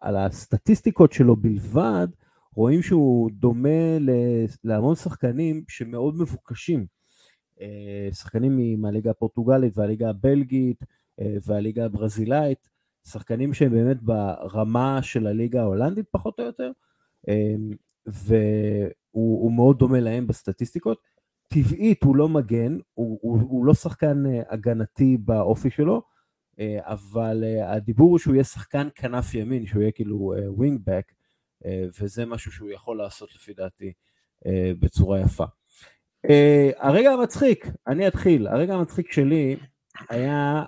על הסטטיסטיקות שלו בלבד רואים שהוא דומה להמון שחקנים שמאוד מבוקשים שחקנים מהליגה הפורטוגלית והליגה הבלגית והליגה הברזילאית שחקנים שהם באמת ברמה של הליגה ההולנדית פחות או יותר, והוא מאוד דומה להם בסטטיסטיקות. טבעית הוא לא מגן, הוא, הוא, הוא לא שחקן אה, הגנתי באופי שלו, אה, אבל אה, הדיבור הוא שהוא יהיה שחקן כנף ימין, שהוא יהיה כאילו wing back, וזה משהו שהוא יכול לעשות לפי דעתי בצורה יפה. הרגע המצחיק, אני אתחיל, הרגע המצחיק שלי היה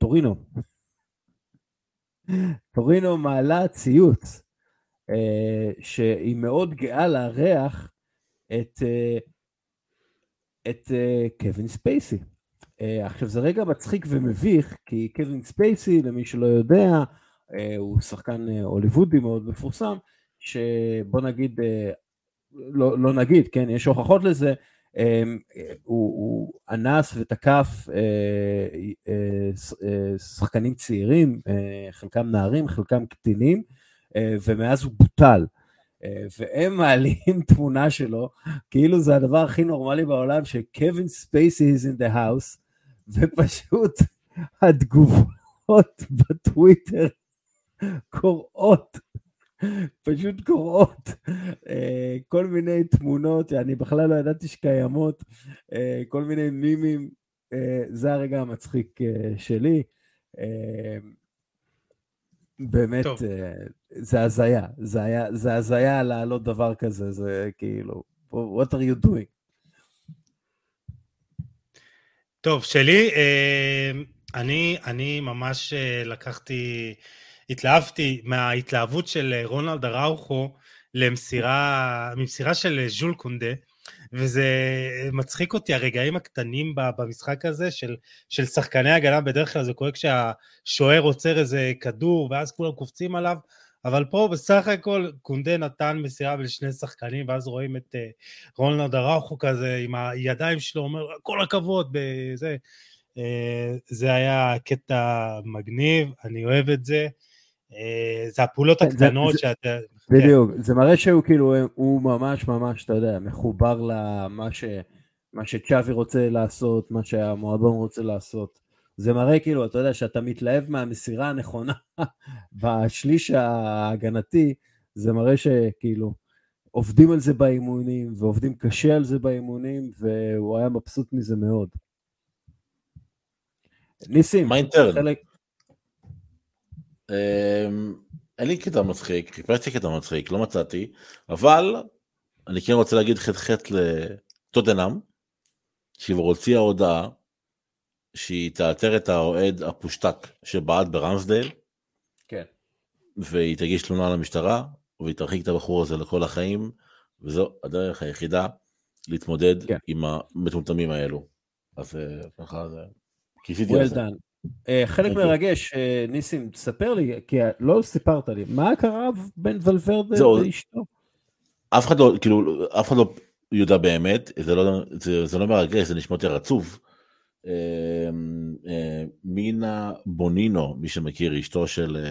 טורינו. טורינו מעלה ציוץ שהיא מאוד גאה לארח את, את אה, קווין ספייסי. עכשיו זה רגע מצחיק ומביך, כי קווין ספייסי, למי שלא יודע, הוא שחקן הוליוודי מאוד מפורסם, שבוא נגיד, לא, לא נגיד, כן, יש הוכחות לזה, הוא, הוא אנס ותקף אה, אה, אה, שחקנים צעירים, חלקם נערים, חלקם קטינים, ומאז הוא בוטל. והם מעלים תמונה שלו, כאילו זה הדבר הכי נורמלי בעולם, שקווין ספייסי is in the house, ופשוט התגובות בטוויטר קוראות פשוט קורות אה, כל מיני תמונות, אני בכלל לא ידעתי שקיימות, אה, כל מיני מימים, אה, זה הרגע המצחיק שלי. באמת, טוב. זה הזיה, זה, היה, זה הזיה להעלות דבר כזה, זה כאילו, what are you doing? טוב, שלי, אני, אני ממש לקחתי התלהבתי מההתלהבות של אה, רונלד אראוכו למסירה, ממסירה של אה, ז'ול קונדה, וזה מצחיק אותי הרגעים הקטנים במשחק הזה של, של שחקני הגנה, בדרך כלל זה קורה כשהשוער עוצר איזה כדור ואז כולם קופצים עליו, אבל פה בסך הכל קונדה נתן מסירה לשני שחקנים, ואז רואים את אה, רונלד אראוכו כזה עם הידיים שלו, אומר כל הכבוד, בזה. זה היה קטע מגניב, אני אוהב את זה. אה, זה הפעולות כן, הקטנות שאתה... בדיוק, זה מראה שהוא כאילו, הוא ממש ממש, אתה יודע, מחובר למה ש... מה שצ'אבי רוצה לעשות, מה שהמועדון רוצה לעשות. זה מראה כאילו, אתה יודע, שאתה מתלהב מהמסירה הנכונה. בשליש ההגנתי, זה מראה שכאילו עובדים על זה באימונים, ועובדים קשה על זה באימונים, והוא היה מבסוט מזה מאוד. ניסים, חלק, אמ, אין לי קטע מצחיק, חיפשתי קטע מצחיק, לא מצאתי, אבל אני כן רוצה להגיד חטא לטוטנאם, שהיא הוציאה הודעה שהיא תאתר את האוהד הפושטק שבעט ברמסדייל, כן. והיא תגיש תלונה למשטרה, והיא תרחיק את הבחור הזה לכל החיים, וזו הדרך היחידה להתמודד כן. עם המטומטמים האלו. אז אה, ככה זה, כיסיתי על זה. אה, חלק מרגש, אה, ניסים, תספר לי, כי לא סיפרת לי, מה קרה בין ולוורדה לאשתו? אף אחד לא, כאילו, אף אחד לא יודע באמת, זה לא, זה, זה לא מרגש, זה נשמע יותר עצוב. אה, מינה בונינו, מי שמכיר, אשתו של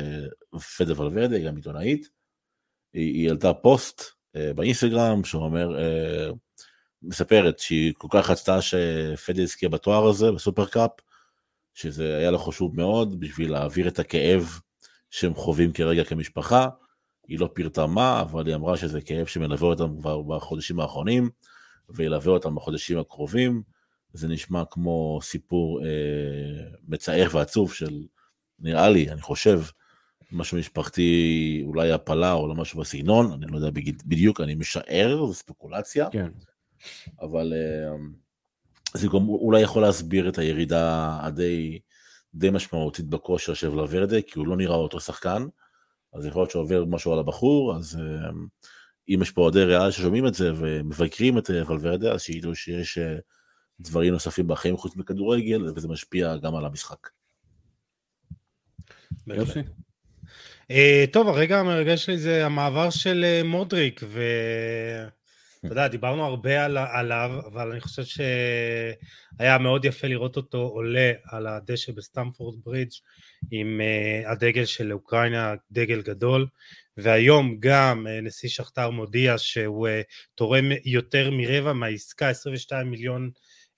פדה ולוורדה, גם עיתונאית, היא, היא העלתה פוסט באינסטגרם שאומר, מספרת שהיא כל כך רצתה שפדה יזכה בתואר הזה, בסופר קאפ, שזה היה לו חשוב מאוד בשביל להעביר את הכאב שהם חווים כרגע כמשפחה. היא לא פירטה מה, אבל היא אמרה שזה כאב שמלווה אותם כבר בחודשים האחרונים, וילווה אותם בחודשים הקרובים. זה נשמע כמו סיפור אה, מצער ועצוב של, נראה לי, אני חושב, משהו משפחתי, אולי הפלה או לא משהו בסגנון, אני לא יודע בדיוק, אני משער, זו ספקולציה. כן. אבל אה, זה גם אולי יכול להסביר את הירידה הדי די משמעותית בכושר של ולוורדה, כי הוא לא נראה אותו שחקן, אז יכול להיות שעובר משהו על הבחור, אז אם יש פה אוהדי ריאל ששומעים את זה ומבקרים את ולוורדה, אז שידעו שיש דברים נוספים בחיים חוץ מכדורגל, וזה משפיע גם על המשחק. יופי. אה, טוב, הרגע המרגש שלי זה המעבר של אה, מודריק, ואתה יודע, דיברנו הרבה על, עליו, אבל אני חושב שהיה מאוד יפה לראות אותו עולה על הדשא בסטמפורד ברידג' עם אה, הדגל של אוקראינה, דגל גדול, והיום גם אה, נשיא שכתר מודיע שהוא אה, תורם יותר מרבע מהעסקה, 22 מיליון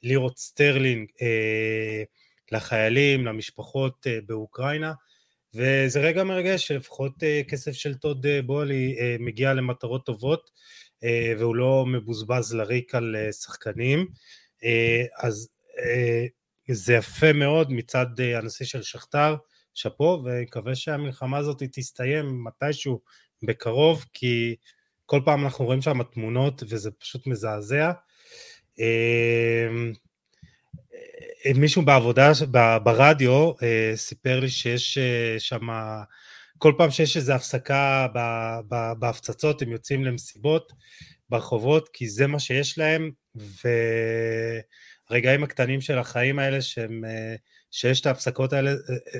לירות סטרלינג אה, לחיילים, למשפחות uh, באוקראינה. וזה רגע מרגש שלפחות uh, כסף של טוד uh, בולי uh, מגיע למטרות טובות uh, והוא לא מבוזבז לריק על uh, שחקנים uh, אז uh, זה יפה מאוד מצד uh, הנשיא של שכתר, שאפו ומקווה שהמלחמה הזאת תסתיים מתישהו בקרוב כי כל פעם אנחנו רואים שם תמונות וזה פשוט מזעזע מישהו בעבודה, ברדיו, אה, סיפר לי שיש אה, שם, כל פעם שיש איזו הפסקה בהפצצות, הם יוצאים למסיבות ברחובות, כי זה מה שיש להם, והרגעים הקטנים של החיים האלה, שהם, אה, שיש את ההפסקות האלה,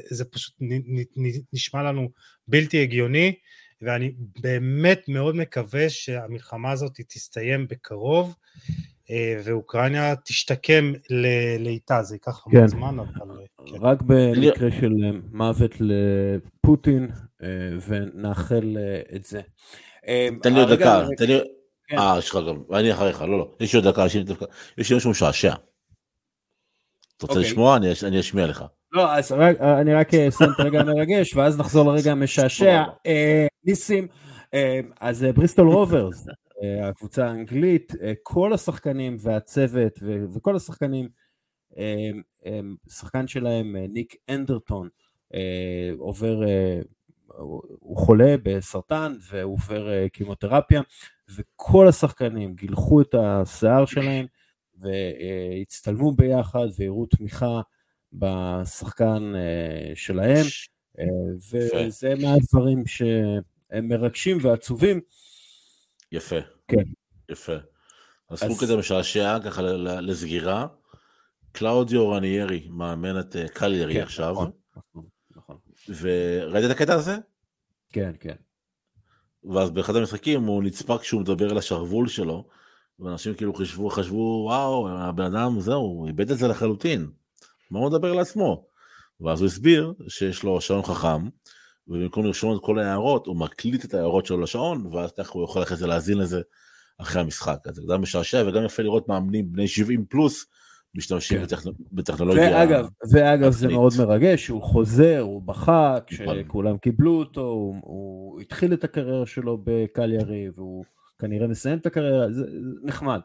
זה פשוט נשמע לנו בלתי הגיוני, ואני באמת מאוד מקווה שהמלחמה הזאת תסתיים בקרוב. אה, ואוקראינה תשתקם לאיטה, זה ייקח המון כן. זמן, אבל... אה, כן. רק במקרה של אה, מוות לפוטין, ונאחל את זה. תן לי עוד דקה, תן לי... כן. אה, יש לך גם, אני אחריך, לא, לא, יש לי עוד דקה, יש לי משהו משעשע. אתה רוצה אוקיי. לשמוע? אני אשמיע לך. לא, אז אני רק אסיים את הרגע המרגש, ואז נחזור לרגע המשעשע. ניסים, אז בריסטול רוברס, הקבוצה האנגלית, אה, כל השחקנים והצוות וכל השחקנים, אה, שחקן שלהם, ניק אנדרטון, עובר, הוא חולה בסרטן והוא עובר קימותרפיה, וכל השחקנים גילחו את השיער שלהם והצטלמו ביחד והראו תמיכה בשחקן שלהם, וזה מהדברים שהם מרגשים ועצובים. יפה. כן. יפה. אז חוק כזה משעשע ככה לסגירה. קלאודיו רניירי מאמן את אה, קליירי כן, עכשיו. נכון, נכון, נכון. וראית את הקטע הזה? כן, כן. ואז באחד המשחקים הוא נצפה כשהוא מדבר על השרוול שלו, ואנשים כאילו חשבו, חשבו, וואו, הבן אדם, זהו, איבד את זה לחלוטין. מה הוא מדבר על עצמו? ואז הוא הסביר שיש לו שעון חכם, ובמקום לרשום את כל ההערות, הוא מקליט את ההערות שלו לשעון, ואז ככה הוא יכול אחרי זה להאזין לזה אחרי המשחק. אז זה גם משעשע וגם יפה לראות מאמנים בני 70 פלוס משתמשים כן. בטכנ... בטכנולוגיה. ואגב, ואגב זה מאוד מרגש, הוא חוזר, הוא בכה כשכולם נכון. קיבלו אותו, הוא, הוא התחיל את הקריירה שלו בקליירי, והוא כנראה מסיים את הקריירה, זה נחמד.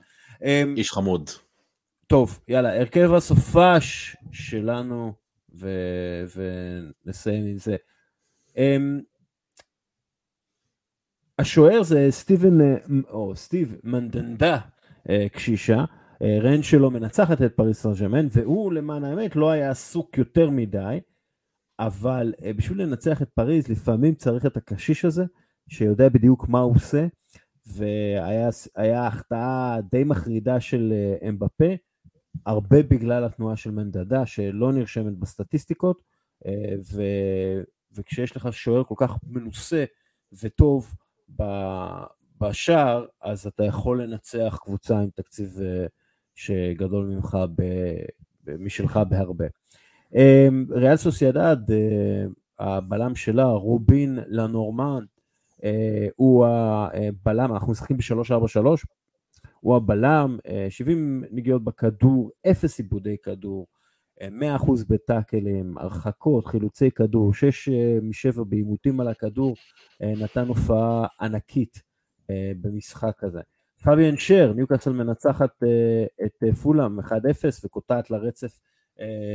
אמ, איש חמוד. טוב, יאללה, הרכב הסופש שלנו, ו... ונסיים עם זה. Um, השוער זה סטיבן, אה, או סטיב מנדנדה אה, קשישה, אה, רן שלו מנצחת את פריס סרג'מן, והוא למען האמת לא היה עסוק יותר מדי, אבל בשביל לנצח את פריז לפעמים צריך את הקשיש הזה, שיודע בדיוק מה הוא עושה, והיה החטאה די מחרידה של אמבפה, הרבה בגלל התנועה של מנדדה שלא נרשמת בסטטיסטיקות. וכשיש לך שוער כל כך מנוסה וטוב בשער, אז אתה יכול לנצח קבוצה עם תקציב אה, שגדול ממך, משלך בהרבה. אמ, ריאל סוסיידד, אה, הבלם שלה, רובין לנורמן, אה, הוא הבלם, אנחנו משחקים ב-343, הוא הבלם, 70 נגיעות בכדור, אפס עיבודי כדור, 100% בטאקלים, הרחקות, חילוצי כדור, 6 מ-7 בעימותים על הכדור, אה, נתן הופעה ענקית אה, במשחק הזה. פביאן שר, ניוקאסל מנצחת אה, את פולאם 1-0 וקוטעת לרצף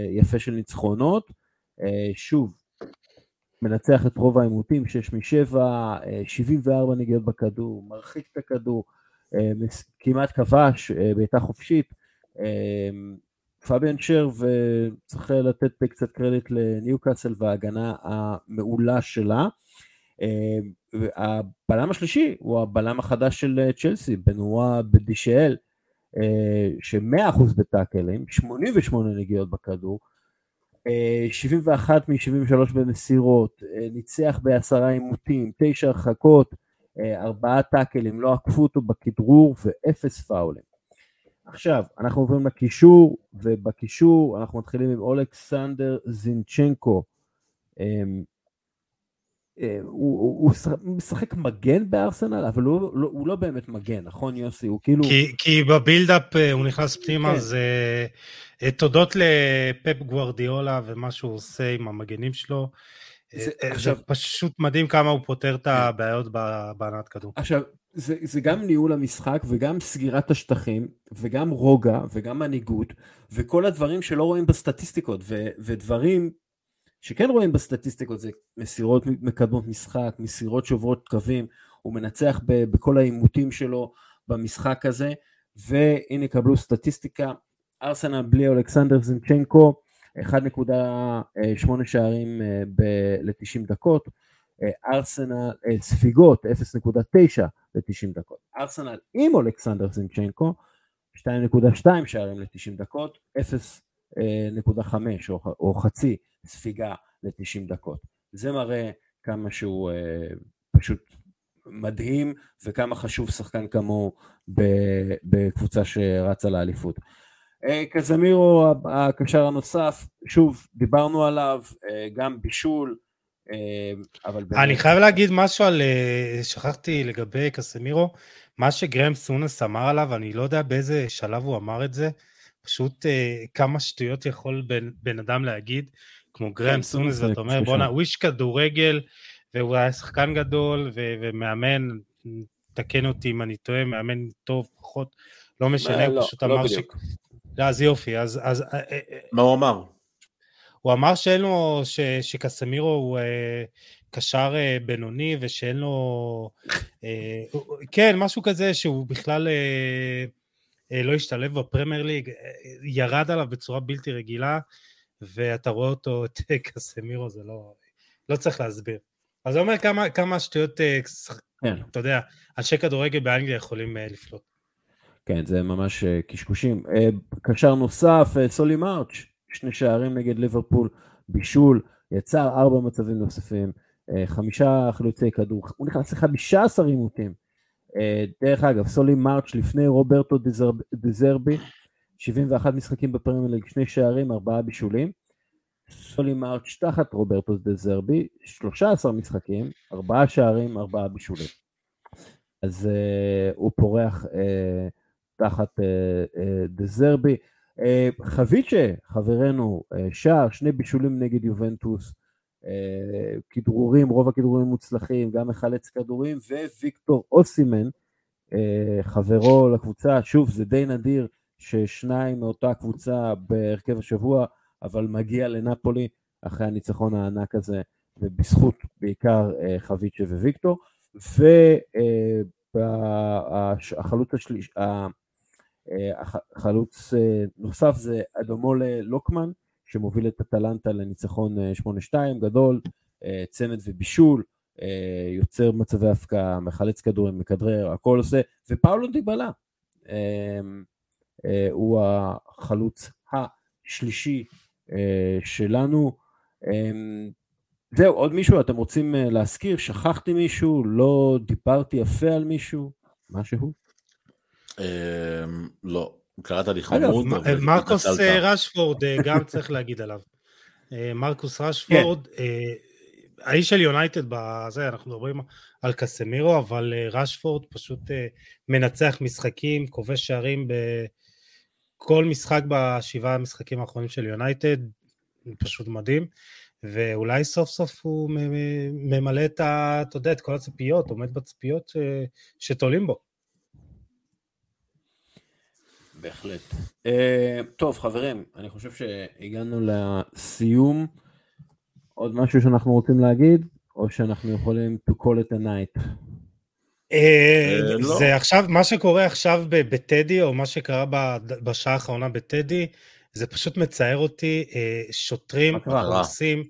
יפה של ניצחונות. שוב, מנצח את רוב העימותים, 6 מ-7, 74 נגיעות בכדור, מרחיק את הכדור, כמעט כבש, בעיטה חופשית. פביאן שר, וצריך לתת קצת קרדיט לניוקאסל וההגנה המעולה שלה. הבלם השלישי הוא הבלם החדש של צ'לסי, בנועה בדישאל, ש-100% בטאקלים, 88 נגיעות בכדור, 71 מ-73 במסירות, ניצח בעשרה עימותים, תשע הרחקות, ארבעה טאקלים, לא עקפו אותו בכדרור ואפס פאולים. עכשיו, אנחנו עוברים לקישור, ובקישור אנחנו מתחילים עם אולכסנדר זינצ'נקו. אמ, אה, הוא, הוא משחק מגן בארסנל, אבל הוא לא, הוא לא באמת מגן, נכון יוסי? הוא כאילו... כי, כי בבילדאפ אה, הוא נכנס פנימה, כן. אז uh, תודות לפפ גוורדיולה ומה שהוא עושה עם המגנים שלו, זה, זה עכשיו, פשוט מדהים כמה הוא פותר את כן. הבעיות בהנעת כדור. עכשיו, זה, זה גם ניהול המשחק וגם סגירת השטחים וגם רוגע וגם מנהיגות וכל הדברים שלא רואים בסטטיסטיקות ו, ודברים שכן רואים בסטטיסטיקות זה מסירות מקדמות משחק, מסירות שוברות קווים, הוא מנצח ב, בכל העימותים שלו במשחק הזה. והנה קבלו סטטיסטיקה, ארסנל בלי אלכסנדר זינצ'נקו 1.8 שערים אה, ל-90 דקות, ארסנל, אה, ספיגות 0.9 ל-90 דקות. ארסנל עם אולכסנדר זינצ'נקו 2.2 שערים ל-90 דקות, 0.5 או, או חצי ספיגה ל-90 דקות. זה מראה כמה שהוא uh, פשוט מדהים וכמה חשוב שחקן כמוהו בקבוצה שרצה לאליפות. Uh, קזמירו הקשר הנוסף, שוב דיברנו עליו, uh, גם בישול, אבל... אני חייב להגיד משהו על, שכחתי לגבי קסמירו, מה שגרם סונס אמר עליו, אני לא יודע באיזה שלב הוא אמר את זה, פשוט כמה שטויות יכול בן, בן אדם להגיד, כמו גרם כן, סונס, ואתה אומר בואנה, הוא איש כדורגל, והוא היה שחקן גדול, ו- ומאמן, תקן אותי אם אני טועה, מאמן טוב, פחות, לא משנה, הוא לא, פשוט לא אמר ש... לא, אז יופי, אז... אז אה, אה, אה, מה הוא אמר? הוא אמר שאין לו, ש, שקסמירו הוא אה, קשר אה, בינוני ושאין לו, אה, כן, משהו כזה שהוא בכלל אה, אה, לא השתלב בפרמייר ליג, אה, ירד עליו בצורה בלתי רגילה, ואתה רואה אותו, את קסמירו, זה לא, לא צריך להסביר. אז זה אומר כמה, כמה שטויות, אה, כן. אתה יודע, אנשי כדורגל באנגליה יכולים אה, לפלוט. כן, זה ממש אה, קשקושים. קשר נוסף, סולי מרץ', שני שערים נגד ליברפול, בישול, יצר ארבע מצבים נוספים, חמישה חילוצי כדור, הוא נכנס ל-15 עימותים. דרך אגב, סולי מרץ' לפני רוברטו דזרבי, 71 משחקים בפרמייר ליג, שני שערים, ארבעה בישולים. סולי מרץ' תחת רוברטו דה זרבי, 13 משחקים, ארבעה שערים, ארבעה בישולים. אז אה, הוא פורח אה, תחת אה, אה, דה זרבי. אה, חביצ'ה, חברנו, אה, שער, שני בישולים נגד יובנטוס, uh, כדרורים, רוב הכדרורים מוצלחים, גם מחלץ כדורים, וויקטור אוסימן, חברו לקבוצה, שוב, זה די נדיר, ששניים מאותה קבוצה בהרכב השבוע, אבל מגיע לנפולי אחרי הניצחון הענק הזה, ובזכות בעיקר אה, חביצ'ה וויקטור, והחלוץ השליש, החלוץ אה, נוסף זה אדמול לוקמן, שמוביל את אטלנטה לניצחון 8-2 גדול, צמד ובישול, יוצר מצבי הפקעה, מחלץ כדורים, מכדרר, הכל עושה, ופאולו דיבלה. אה, הוא החלוץ השלישי אה, שלנו. זהו, עוד מישהו אתם רוצים אה, להזכיר? שכחתי מישהו? לא דיברתי יפה על מישהו? משהו? אמ, לא, קראת לי חמוד. מרקוס רשפורד, גם צריך להגיד עליו. מרקוס רשפורד, כן. האיש של יונייטד בזה, אנחנו מדברים על קסמירו, אבל רשפורד פשוט מנצח משחקים, כובש שערים כל משחק בשבעה המשחקים האחרונים של יונייטד, פשוט מדהים, ואולי סוף סוף הוא ממלא את, ה, אתה יודע, את כל הציפיות, עומד בציפיות ש, שתולים בו. בהחלט. Uh, טוב, חברים, אני חושב שהגענו לסיום. עוד משהו שאנחנו רוצים להגיד, או שאנחנו יכולים to call it a night? אה, לא. זה עכשיו, מה שקורה עכשיו בטדי, או מה שקרה בשעה האחרונה בטדי, זה פשוט מצער אותי, שוטרים הורסים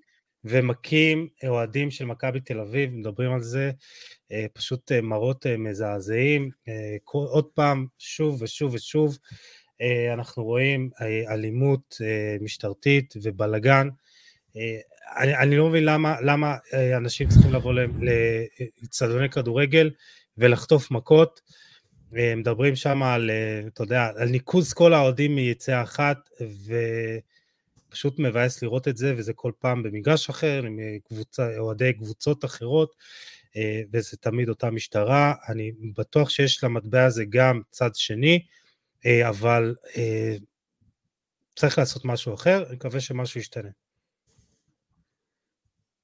ומכים אוהדים של מכבי תל אביב, מדברים על זה, פשוט מראות מזעזעים, עוד פעם, שוב ושוב ושוב, אנחנו רואים אלימות משטרתית ובלגן. אני, אני לא מבין למה, למה אנשים צריכים לבוא לאצטדיוני כדורגל ולחטוף מכות. מדברים שם על, אתה יודע, על ניקוז כל האוהדים מיציאה אחת, ופשוט מבאס לראות את זה, וזה כל פעם במגרש אחר, עם קבוצה, אוהדי קבוצות אחרות, וזה תמיד אותה משטרה. אני בטוח שיש למטבע הזה גם צד שני, אבל צריך לעשות משהו אחר, אני מקווה שמשהו ישתנה.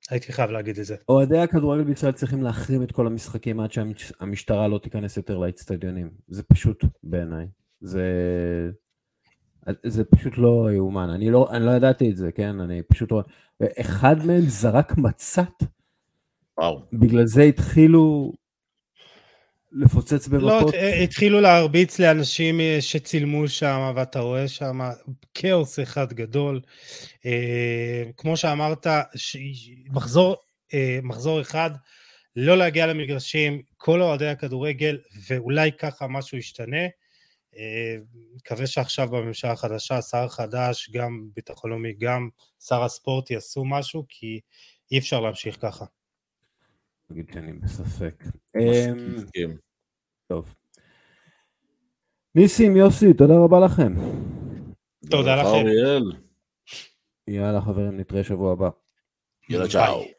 הייתי חייב להגיד את זה. אוהדי הכדורגל בישראל צריכים להחרים את כל המשחקים עד שהמשטרה לא תיכנס יותר לאצטדיונים. זה פשוט בעיניי. זה... זה פשוט לא יאומן. אני לא, אני לא ידעתי את זה, כן? אני פשוט... אחד מהם זרק מצת. וואו. בגלל זה התחילו לפוצץ במכות? לא, התחילו להרביץ לאנשים אה, שצילמו שם, ואתה רואה שם כאוס אחד גדול. אה, כמו שאמרת, מחזור, אה, מחזור אחד, לא להגיע למגרשים, כל אוהדי הכדורגל, ואולי ככה משהו ישתנה. מקווה שעכשיו בממשלה החדשה, שר חדש, גם ביטחון לאומי, גם שר הספורט יעשו משהו, כי אי אפשר להמשיך ככה. נגיד שאני בספק. אמ, טוב. ניסים, יוסי, תודה רבה לכם. תודה לכם. יאללה חברים, נתראה שבוע הבא. יאללה צ'או.